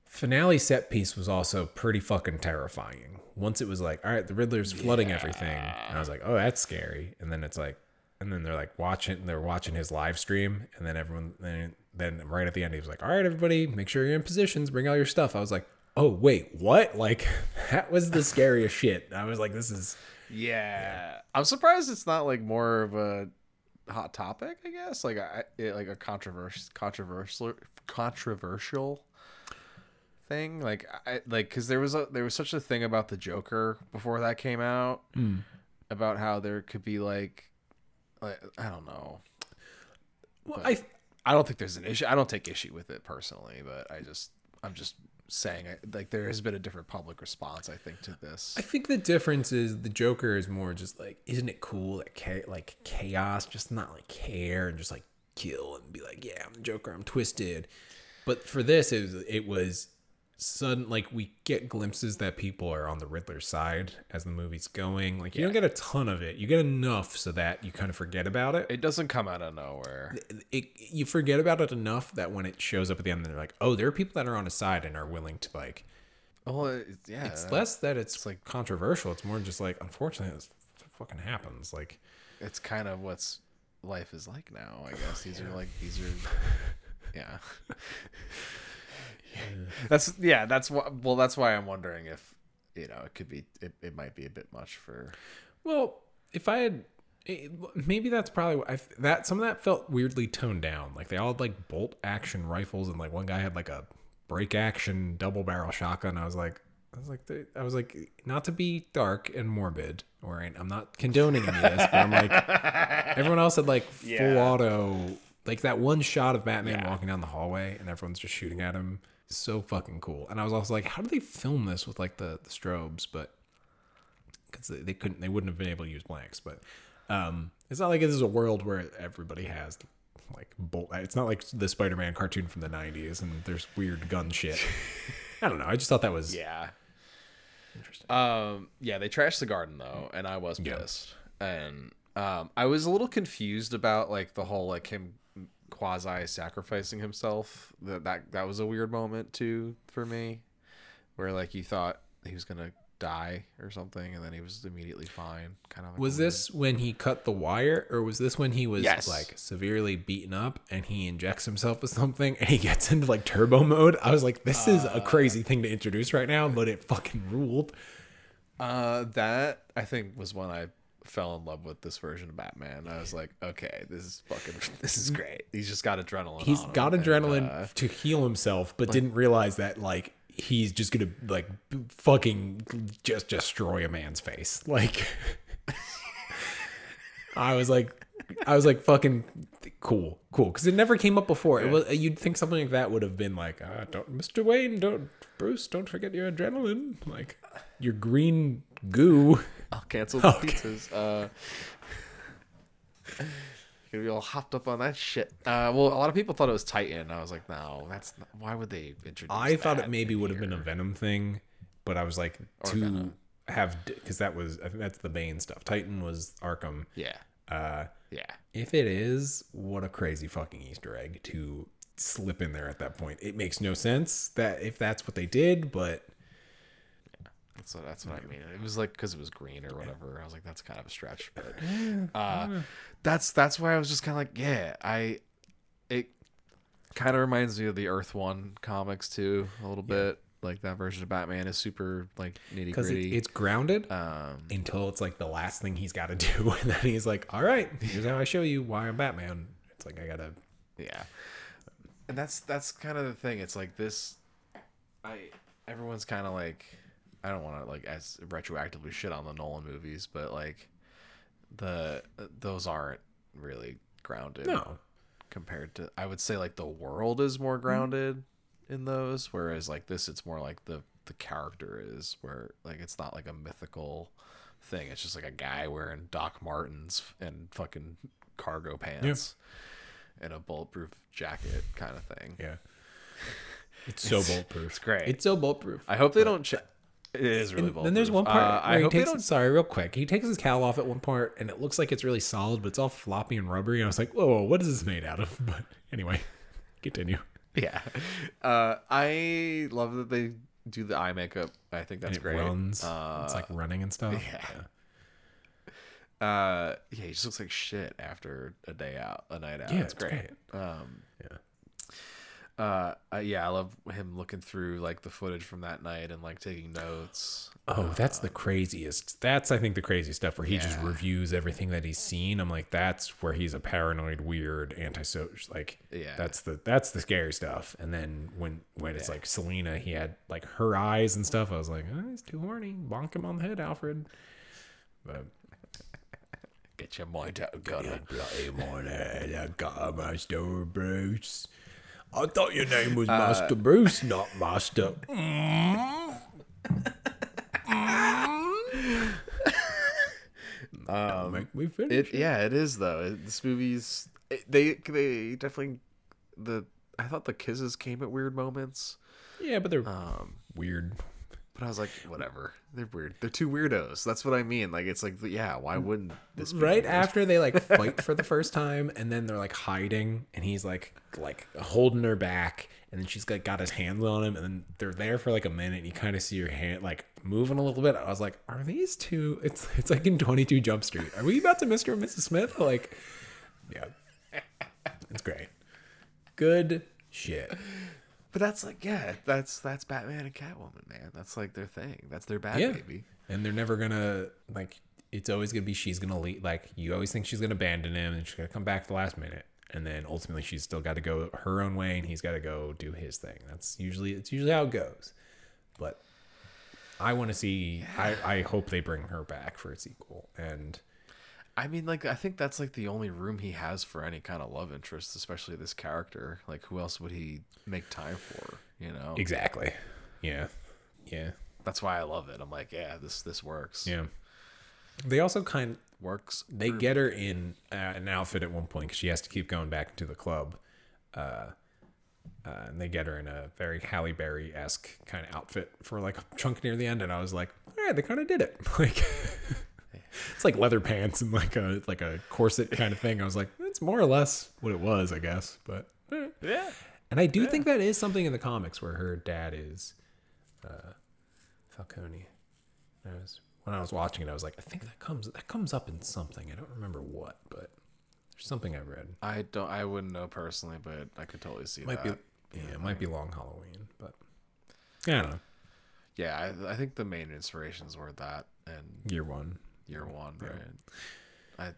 finale set piece was also pretty fucking terrifying. Once it was like, all right, the Riddler's flooding everything, and I was like, oh, that's scary. And then it's like, and then they're like watching, they're watching his live stream, and then everyone, then then right at the end, he was like, all right, everybody, make sure you're in positions, bring all your stuff. I was like. Oh wait, what? Like that was the scariest shit. I was like, this is Yeah. I'm surprised it's not like more of a hot topic, I guess. Like I it, like a controversial controversial controversial thing. Like I like cuz there was a there was such a thing about the Joker before that came out hmm. about how there could be like like I don't know. well, I I don't think there's an issue. I don't take issue with it personally, but I just I'm just saying like there has been a different public response I think to this. I think the difference is the Joker is more just like, isn't it cool that cha- like chaos, just not like care and just like kill and be like, yeah, I'm the Joker, I'm twisted. But for this, it was, it was sudden like we get glimpses that people are on the Riddler's side as the movie's going. Like you don't get a ton of it, you get enough so that you kind of forget about it. It doesn't come out of nowhere. it you forget about it enough that when it shows up at the end, they're like, oh, there are people that are on his side and are willing to like. Well, it, yeah, It's less that it's like controversial. It's more just like, unfortunately, this fucking happens. Like, it's kind of what's life is like now. I guess these are like these are, yeah. That's yeah. That's why. Well, that's why I'm wondering if you know it could be. It, it might be a bit much for. well, if I had, eh, maybe that's probably what I that some of that felt weirdly toned down. Like they all had like bolt action rifles, and like one guy had like a break action double barrel shotgun. I was like, I was like, I was like, not to be dark and morbid, or I'm not condoning any of this, but I'm like, everyone else had like full Yeah. auto, like that one shot of Batman walking down the hallway, and everyone's just shooting at him. So fucking cool. And I was also like, how do they film this with like the, the strobes? But because they, they couldn't, they wouldn't have been able to use blanks. But um, it's not like this is a world where everybody has like bolt. It's not like the Spider-Man cartoon from the '90s and there's weird gun shit. I don't know. I just thought that was Yeah. Interesting. Um, yeah, they trashed the garden though, and I was Yeah. pissed. And um, I was a little confused about like the whole like him quasi sacrificing himself. That that that was a weird moment too for me, where like you thought he was gonna die or something, and then he was immediately fine. Kind of Was weird. this when he cut the wire, or was this when he was Yes. like severely beaten up and he injects himself with something and he gets into like turbo mode? I was like, this is Uh, a crazy thing to introduce right now, but it fucking ruled. Uh, that I think was when I fell in love with this version of Batman. I was like, okay, this is fucking, this is great. He's just got adrenaline. He's got and, adrenaline uh, to heal himself, but didn't realize that like he's just gonna like fucking just destroy a man's face. Like, I was like, I was like, fucking cool, cool, because it never came up before. It was you'd think something like that would have been like, uh, don't, Mr. Wayne, don't, Bruce, don't forget your adrenaline, like your green goo. I'll cancel the Okay. pizzas. Uh, gonna be all hopped up on that shit. Uh, well, a lot of people thought it was Titan. I was like, no, that's not, why would they introduce? I thought it maybe would have been a? Venom thing, but I was like to Venom. have because that was I think that's the Bane stuff. Titan was Arkham. Yeah, Uh, yeah. if it is, what a crazy fucking Easter egg to slip in there at that point. It makes no sense that if that's what they did, but That's what that's what I mean. It was like because it was green or whatever. I was like, that's kind of a stretch, but uh, that's that's why I was just kind of like, yeah, I. It kind of reminds me of the Earth One comics too, a little bit. Like that version of Batman is super like nitty because it, gritty. it's grounded um, until it's like the last thing he's got to do, and then he's like, "All right, here's how I show you why I'm Batman." It's like I gotta. yeah, and that's that's kind of the thing. It's like this. I everyone's kind of like, I don't want to like as retroactively shit on the Nolan movies, but like the those aren't really grounded. No, compared to I would say like the world is more mm-hmm. grounded in those whereas like this it's more like the the character is where like it's not like a mythical thing it's just like a guy wearing Doc Martens and fucking cargo pants and a bulletproof jacket kind of thing. yeah, it's so bulletproof. It's great. It's so bulletproof. I hope they don't ch- it is really And then there's one part Uh, where I he hope they takes. don't Sorry, real quick. He takes his cowl off at one part, and it looks like it's really solid, but it's all floppy and rubbery. And I was like, "Whoa, what is this made out of?" But anyway, continue. Yeah. Uh, I love that they do the eye makeup. I think that's great. runs. Uh, it's like running and stuff. yeah. uh, yeah, he just looks like shit after a day out, a night out. Yeah, it's it's great. great. Um, Yeah. Uh, uh, yeah, I love him looking through like the footage from that night and like taking notes. Oh, that's the craziest. That's I think the craziest stuff where he just reviews everything that he's seen. I'm like, that's where he's a paranoid, weird, antisocial. Like, Yeah. that's the that's the scary stuff. And then when when it's like Selina, he had like her eyes and stuff. I was like, oh, he's too horny. Bonk him on the head, Alfred. But Get your mind out, gunner. bloody morning, I got a Master Bruce. I thought your name was Master Bruce, not Master. um, make me finish. It yeah, it is though. It, this movie's it, they they definitely the I thought the kisses came at weird moments. yeah, but they're Um, weird. But I was like, whatever. They're weird. They're two weirdos. That's what I mean. Like it's like yeah, why wouldn't this be Right weird? after they like fight for the first time, and then they're like hiding, and he's like like holding her back, and then she's like got his hands on him, and then they're there for like a minute, and you kind of see her hand like moving a little bit. I was like, are these two? It's it's like in Twenty Two Jump Street. Are we about to Mr. and Mrs. Smith? Like, yeah, it's great. Good shit. But that's like yeah, that's that's Batman and Catwoman, man. That's like their thing. That's their bad Yeah. baby. And they're never gonna like. It's always gonna be she's gonna leave. Like you always think she's gonna abandon him, and she's gonna come back at the last minute, and then ultimately she's still got to go her own way, and he's got to go do his thing. That's usually it's usually how it goes. But I want to see. I I hope they bring her back for a sequel. And I mean, like I think that's like the only room he has for any kind of love interest, especially this character. Like who else would he make time for? You know. exactly, yeah, yeah, That's why I love it. I'm like, yeah, this this works. yeah. They also kind Works. they get her in uh, an outfit at one point because she has to keep going back into the club. Uh, uh, and they get her in a very Halle Berry esque kind of outfit for like a chunk near the end, and I was like, all right, they kind of did it. Like it's like leather pants and like a like a corset kind of thing. I was like, it's more or less what it was, I guess. But eh. Yeah. and I do think that is something in the comics where her dad is uh, Falcone. I was when I was watching it, I was like, I think that comes that comes up in something. I don't remember what, but there's something I've read. I don't. I wouldn't know personally, but I could totally see Might that. be yeah, it might be Long Halloween, but yeah, I don't know. Yeah, I, I think the main inspirations were that and Year one. Year one, right? I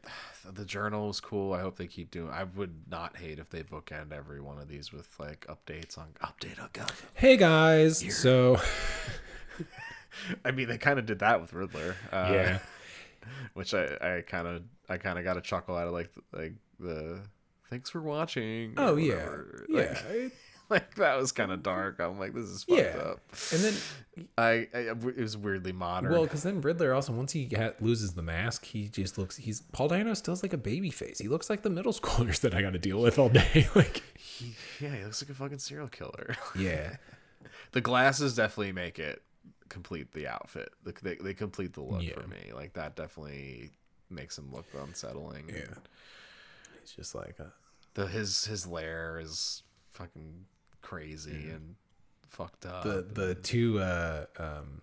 the journal was cool. I hope they keep doing. I would not hate if they bookend every one of these with like updates on update on Gotham. Hey guys, so I mean, they kind of did that with Riddler. Uh, yeah, which I I kind of I kind of got a chuckle out of like like the thanks for watching. oh yeah, whatever. yeah, Like, that was kind of dark. I'm like, this is fucked Yeah. up. and then I, I it was weirdly modern. well, because then Riddler also once he ha- loses the mask, he just looks. He's Paul Dano still has like a baby face. He looks like the middle schoolers that I got to deal with all day. like he, yeah, he looks like a fucking serial killer. yeah, the glasses definitely make it complete the outfit. The, they they complete the look Yeah. for me. Like that definitely makes him look unsettling. yeah. He's just like a, The his his lair is fucking crazy and fucked up. the the two uh um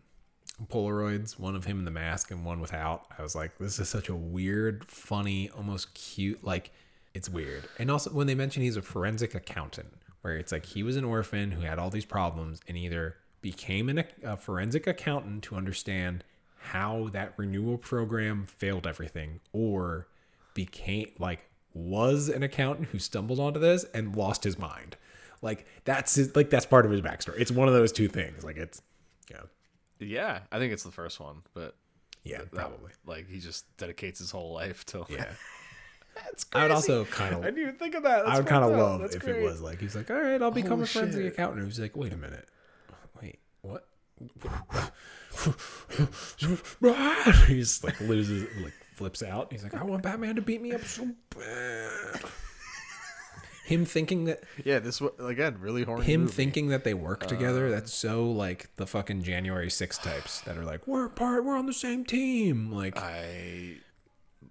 polaroids one of him in the mask and one without i was like this is such a weird funny almost cute like it's weird. And also when they mention he's a forensic accountant where it's like he was an orphan who had all these problems and either became an, a forensic accountant to understand how that renewal program failed everything or became like was an accountant who stumbled onto this and lost his mind like that's his, like that's part of his backstory it's one of those two things like it's yeah yeah, I think it's the first one, but yeah that- probably like he just dedicates his whole life to. yeah that's crazy. i would also kind of. I didn't even think of that. i would kind of love That's if great. it was like he's like all right i'll become Holy a forensic shit. accountant he's like wait a minute wait what he just like loses like flips out he's like i want batman to beat me up so bad him thinking that Yeah, this was again really horny. him movie. thinking that they work together that's so like the fucking january 6 types that are like we're part we're on the same team like I,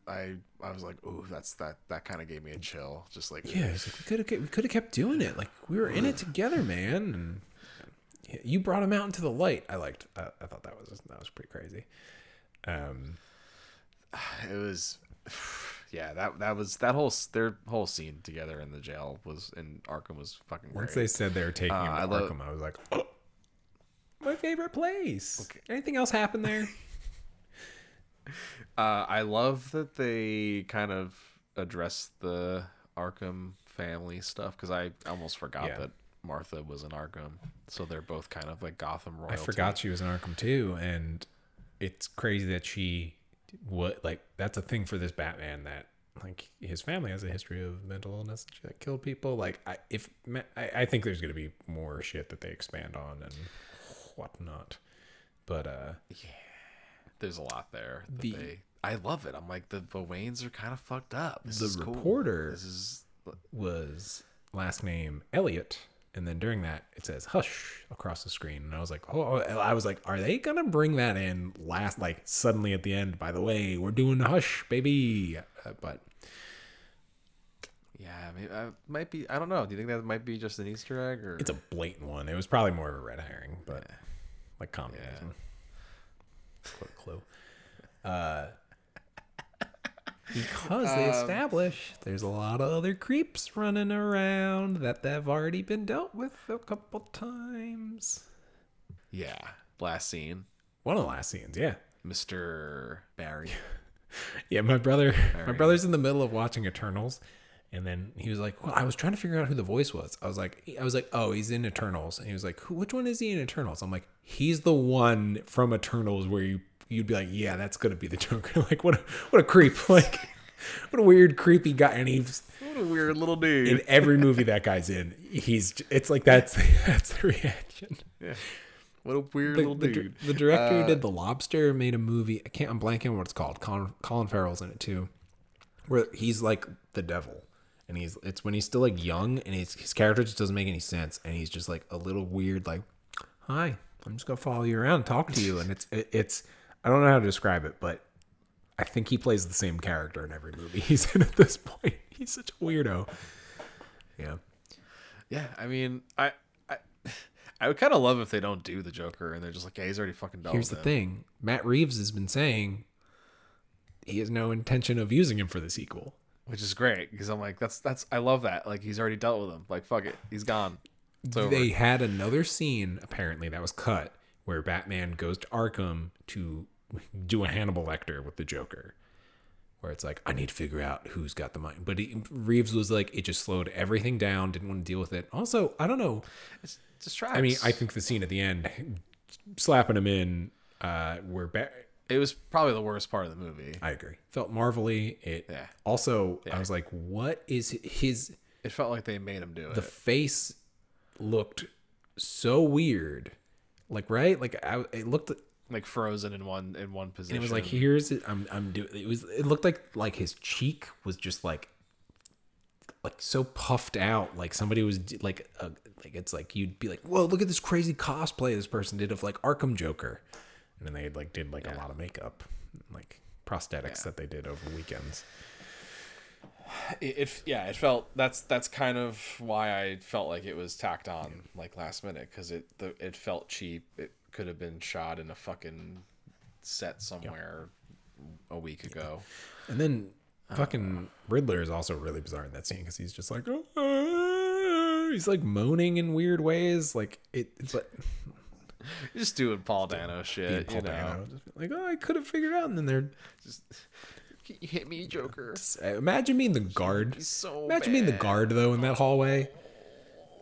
I, I was like, ooh, that's that. That kind of gave me a chill. Just like, yeah like we could have we could have kept doing it like we were in it together man and you brought him out into the light i liked i, I thought that was that was pretty crazy um it was yeah that that was that whole their whole scene together in the jail was in arkham was fucking great. once they said they were taking him Uh, to I love- arkham i was like oh, my favorite place. Anything else happen there? Uh, i love that they kind of address the arkham family stuff because i almost forgot Yeah. that martha was in arkham. So they're both kind of like gotham royalty. I forgot she was in Arkham too, and it's crazy that she what like that's a thing for this Batman that like his family has a history of mental illness that killed people. Like I if I, I think there's gonna be more shit that they expand on and whatnot. But uh yeah, there's a lot there that The- they i love it i'm like the, the waynes are kind of fucked up this The is cool. reporter- this is was last name Elliot. And then during that, it says "hush" across the screen, and I was like, "Oh!" I was like, "Are they gonna bring that in last? Like suddenly at the end? By the way, we're doing "hush," baby." Uh, but Yeah, maybe I might be. I don't know. Do you think that might be just an Easter egg or? It's a blatant one. It was probably more of a red herring, but like communism. Quick clue. Uh, because Um, they establish there's a lot of other creeps running around that they've already been dealt with a couple times. yeah. Last scene, One of the last scenes, yeah. Mister Barry. Yeah, my brother, my brother's in the middle of watching Eternals, and then he was like, "Well, I was trying to figure out who the voice was." I was like, "I was like, oh, he's in Eternals," and he was like, "Which one is he in Eternals?" I'm like, "He's the one from Eternals where you you'd be like, yeah, that's gonna be the Joker." like, what a what a creep! Like, what a weird creepy guy, and he's What a weird little dude. in every movie that guy's in. He's it's like that's that's the reaction. yeah. What a weird the, little the, dude. the director who Uh, did The Lobster made a movie. I can't. I'm blanking on what it's called. Colin, Colin Farrell's in it too, where he's like the devil, and he's it's when he's still like young, and his his character just doesn't make any sense, and he's just like a little weird, like, "Hi, I'm just gonna follow you around, and talk to you," and it's it, it's I don't know how to describe it, but I think he plays the same character in every movie he's in at this point. He's such a weirdo. Yeah. Yeah, I mean, I I, I would kind of love if they don't do the Joker and they're just like, yeah, he's already fucking done. Here's the it. thing Matt Reeves has been saying he has no intention of using him for the sequel. which is great because I'm like, that's that's I love that. Like he's already dealt with him. Like fuck it, he's gone. It's over. They had another scene, apparently, that was cut where Batman goes to Arkham to do a Hannibal Lecter with the Joker. Where it's like, I need to figure out who's got the money. But he, Reeves was like, it just slowed everything down, didn't want to deal with it. Also, I don't know. It's distracts. I mean, I think the scene at the end, slapping him in, uh, where Bat. it was probably the worst part of the movie. I agree. Felt marvelly. It Yeah. also, I was like, what is his. It felt like they made him do it. the face looked so weird like right? Like I, it looked like frozen in one in one position. it was like here's it i'm i'm doing it was it looked like like his cheek was just like like so puffed out like somebody was like uh, like it's like you'd be like whoa look at this crazy cosplay this person did of like arkham joker. And then they like did like a lot of makeup like prosthetics that they did over weekends it, it yeah it felt that's that's kind of why i felt like it was tacked on like last minute because it the, it felt cheap it could have been shot in a fucking set somewhere a week ago And then fucking Riddler is also really bizarre in that scene because he's just like, "Ah," he's like moaning in weird ways, like it. But just doing paul dano shit Paul you know Dano, like, oh, I could have figured out. And then they're just you hit me joker uh, imagine being the guard. So imagine being the guard though in that hallway,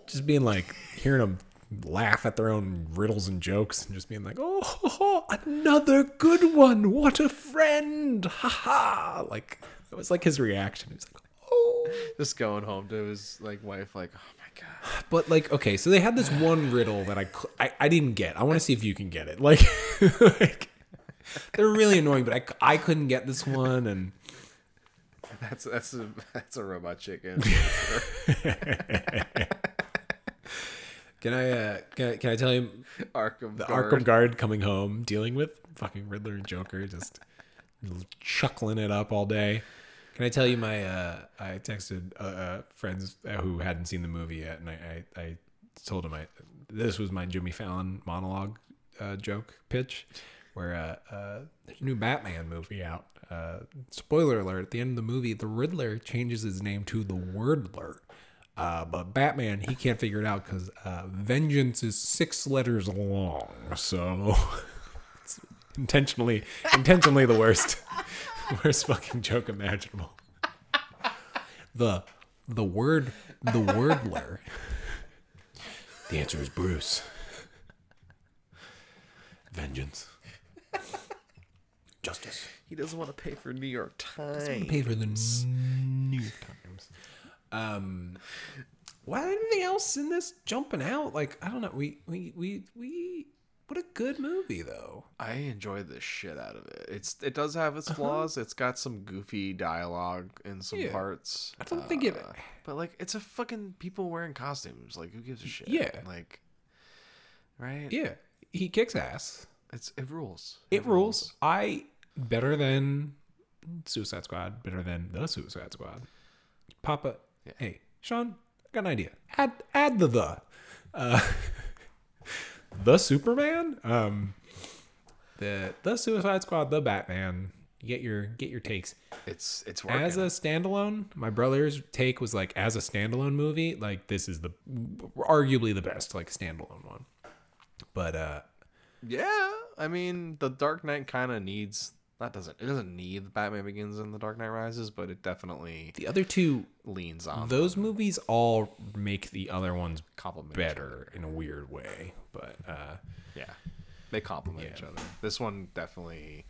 just being like hearing them laugh at their own riddles and jokes and just being like, oh, another good one. What a friend. Ha ha. Like it was like his reaction. He was like, oh. just going home to his like wife like oh my god But like, okay, so they had this one riddle that I I, I didn't get. I want to see if you can get it. Like, like they're really annoying, but I, I couldn't get this one, and that's that's a that's a robot chicken can I uh, can, I- can I tell you arkham the Guard. Arkham Guard coming home dealing with fucking Riddler and Joker, just chuckling it up all day. Can I tell you my? Uh, I texted uh, uh, friends who hadn't seen the movie yet, and I, I, I told them I this was my Jimmy Fallon monologue uh, joke pitch, where uh, uh, there's a new Batman movie out. Uh, spoiler alert: at the end of the movie, the Riddler changes his name to the Wordler. Uh, but Batman, he can't figure it out because uh, vengeance is six letters long. So it's intentionally, intentionally the worst, worst fucking joke imaginable. The the word the wordler. The answer is Bruce. Vengeance. Justice. he doesn't want to pay for new york times Pay for the New York Times. Um, what anything else in this jumping out? Like I don't know. We we we we. What a good movie though. I enjoyed the shit out of it. It's it does have its flaws. It's got some goofy dialogue in some Yeah. parts. I don't think of it- uh, But like, it's a fucking people wearing costumes. Like, who gives a shit? Yeah. Like, right? Yeah, he kicks ass. It's it rules. It rules. I better than Suicide Squad. Better than the Suicide Squad. Papa. Hey, Sean. I got an idea. Add add the the. Uh, the Superman. Um. The the Suicide Squad. The Batman. You get your get your takes. It's it's working. As a standalone, my brother's take was like as a standalone movie, like this is the arguably the best like standalone one. But uh yeah, I mean, the Dark Knight kind of needs that doesn't it doesn't need the Batman Begins and the Dark Knight Rises, but it definitely the other two leans on those movies all make the other ones compliment better in a weird way. But uh Yeah, they complement each other. This one definitely,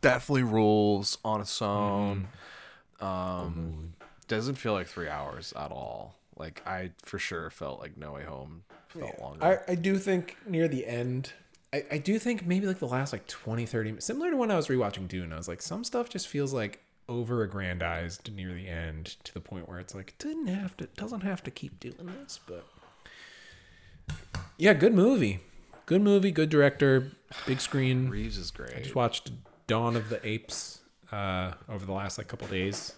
definitely rules on its own. Um, doesn't feel like three hours at all. Like I for sure felt like No Way Home felt longer. I, I do think near the end I, I do think maybe like the last like 20 30 similar to when i was rewatching dune i was like some stuff just feels like over aggrandized near the end to the point where it's like didn't have to doesn't have to keep doing this but yeah good movie good movie good director big screen. Reeves is great. I just watched Dawn of the Apes uh, over the last like couple days.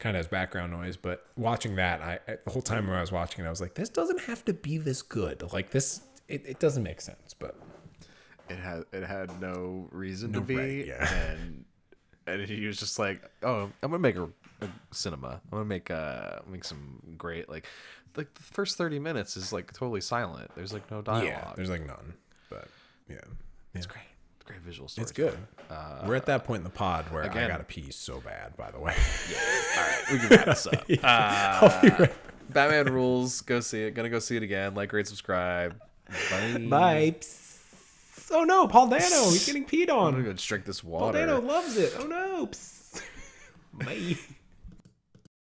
Kind of as background noise, but watching that, I I- the whole time when I was watching it, I was like, this doesn't have to be this good. Like this, it, it doesn't make sense. It had it had no reason No to be, right, yeah. and and he was just like, "Oh, I'm gonna make a, a cinema. I'm gonna make uh make some great like like the first thirty minutes is like totally silent. There's like no dialogue. yeah, there's like none. But yeah, it's great. It's great visual story. it's good. We're at that point in the pod where I gotta pee so bad. By the way, yeah. All right, we can wrap this up. Uh, Batman rules. Go see it. Gonna go see it again. Like, rate, subscribe. Bye. Bye. Oh no, Paul Dano, he's getting peed on. I'm on. gonna go drink this Paul water. Dano loves it. Oh no. Bye.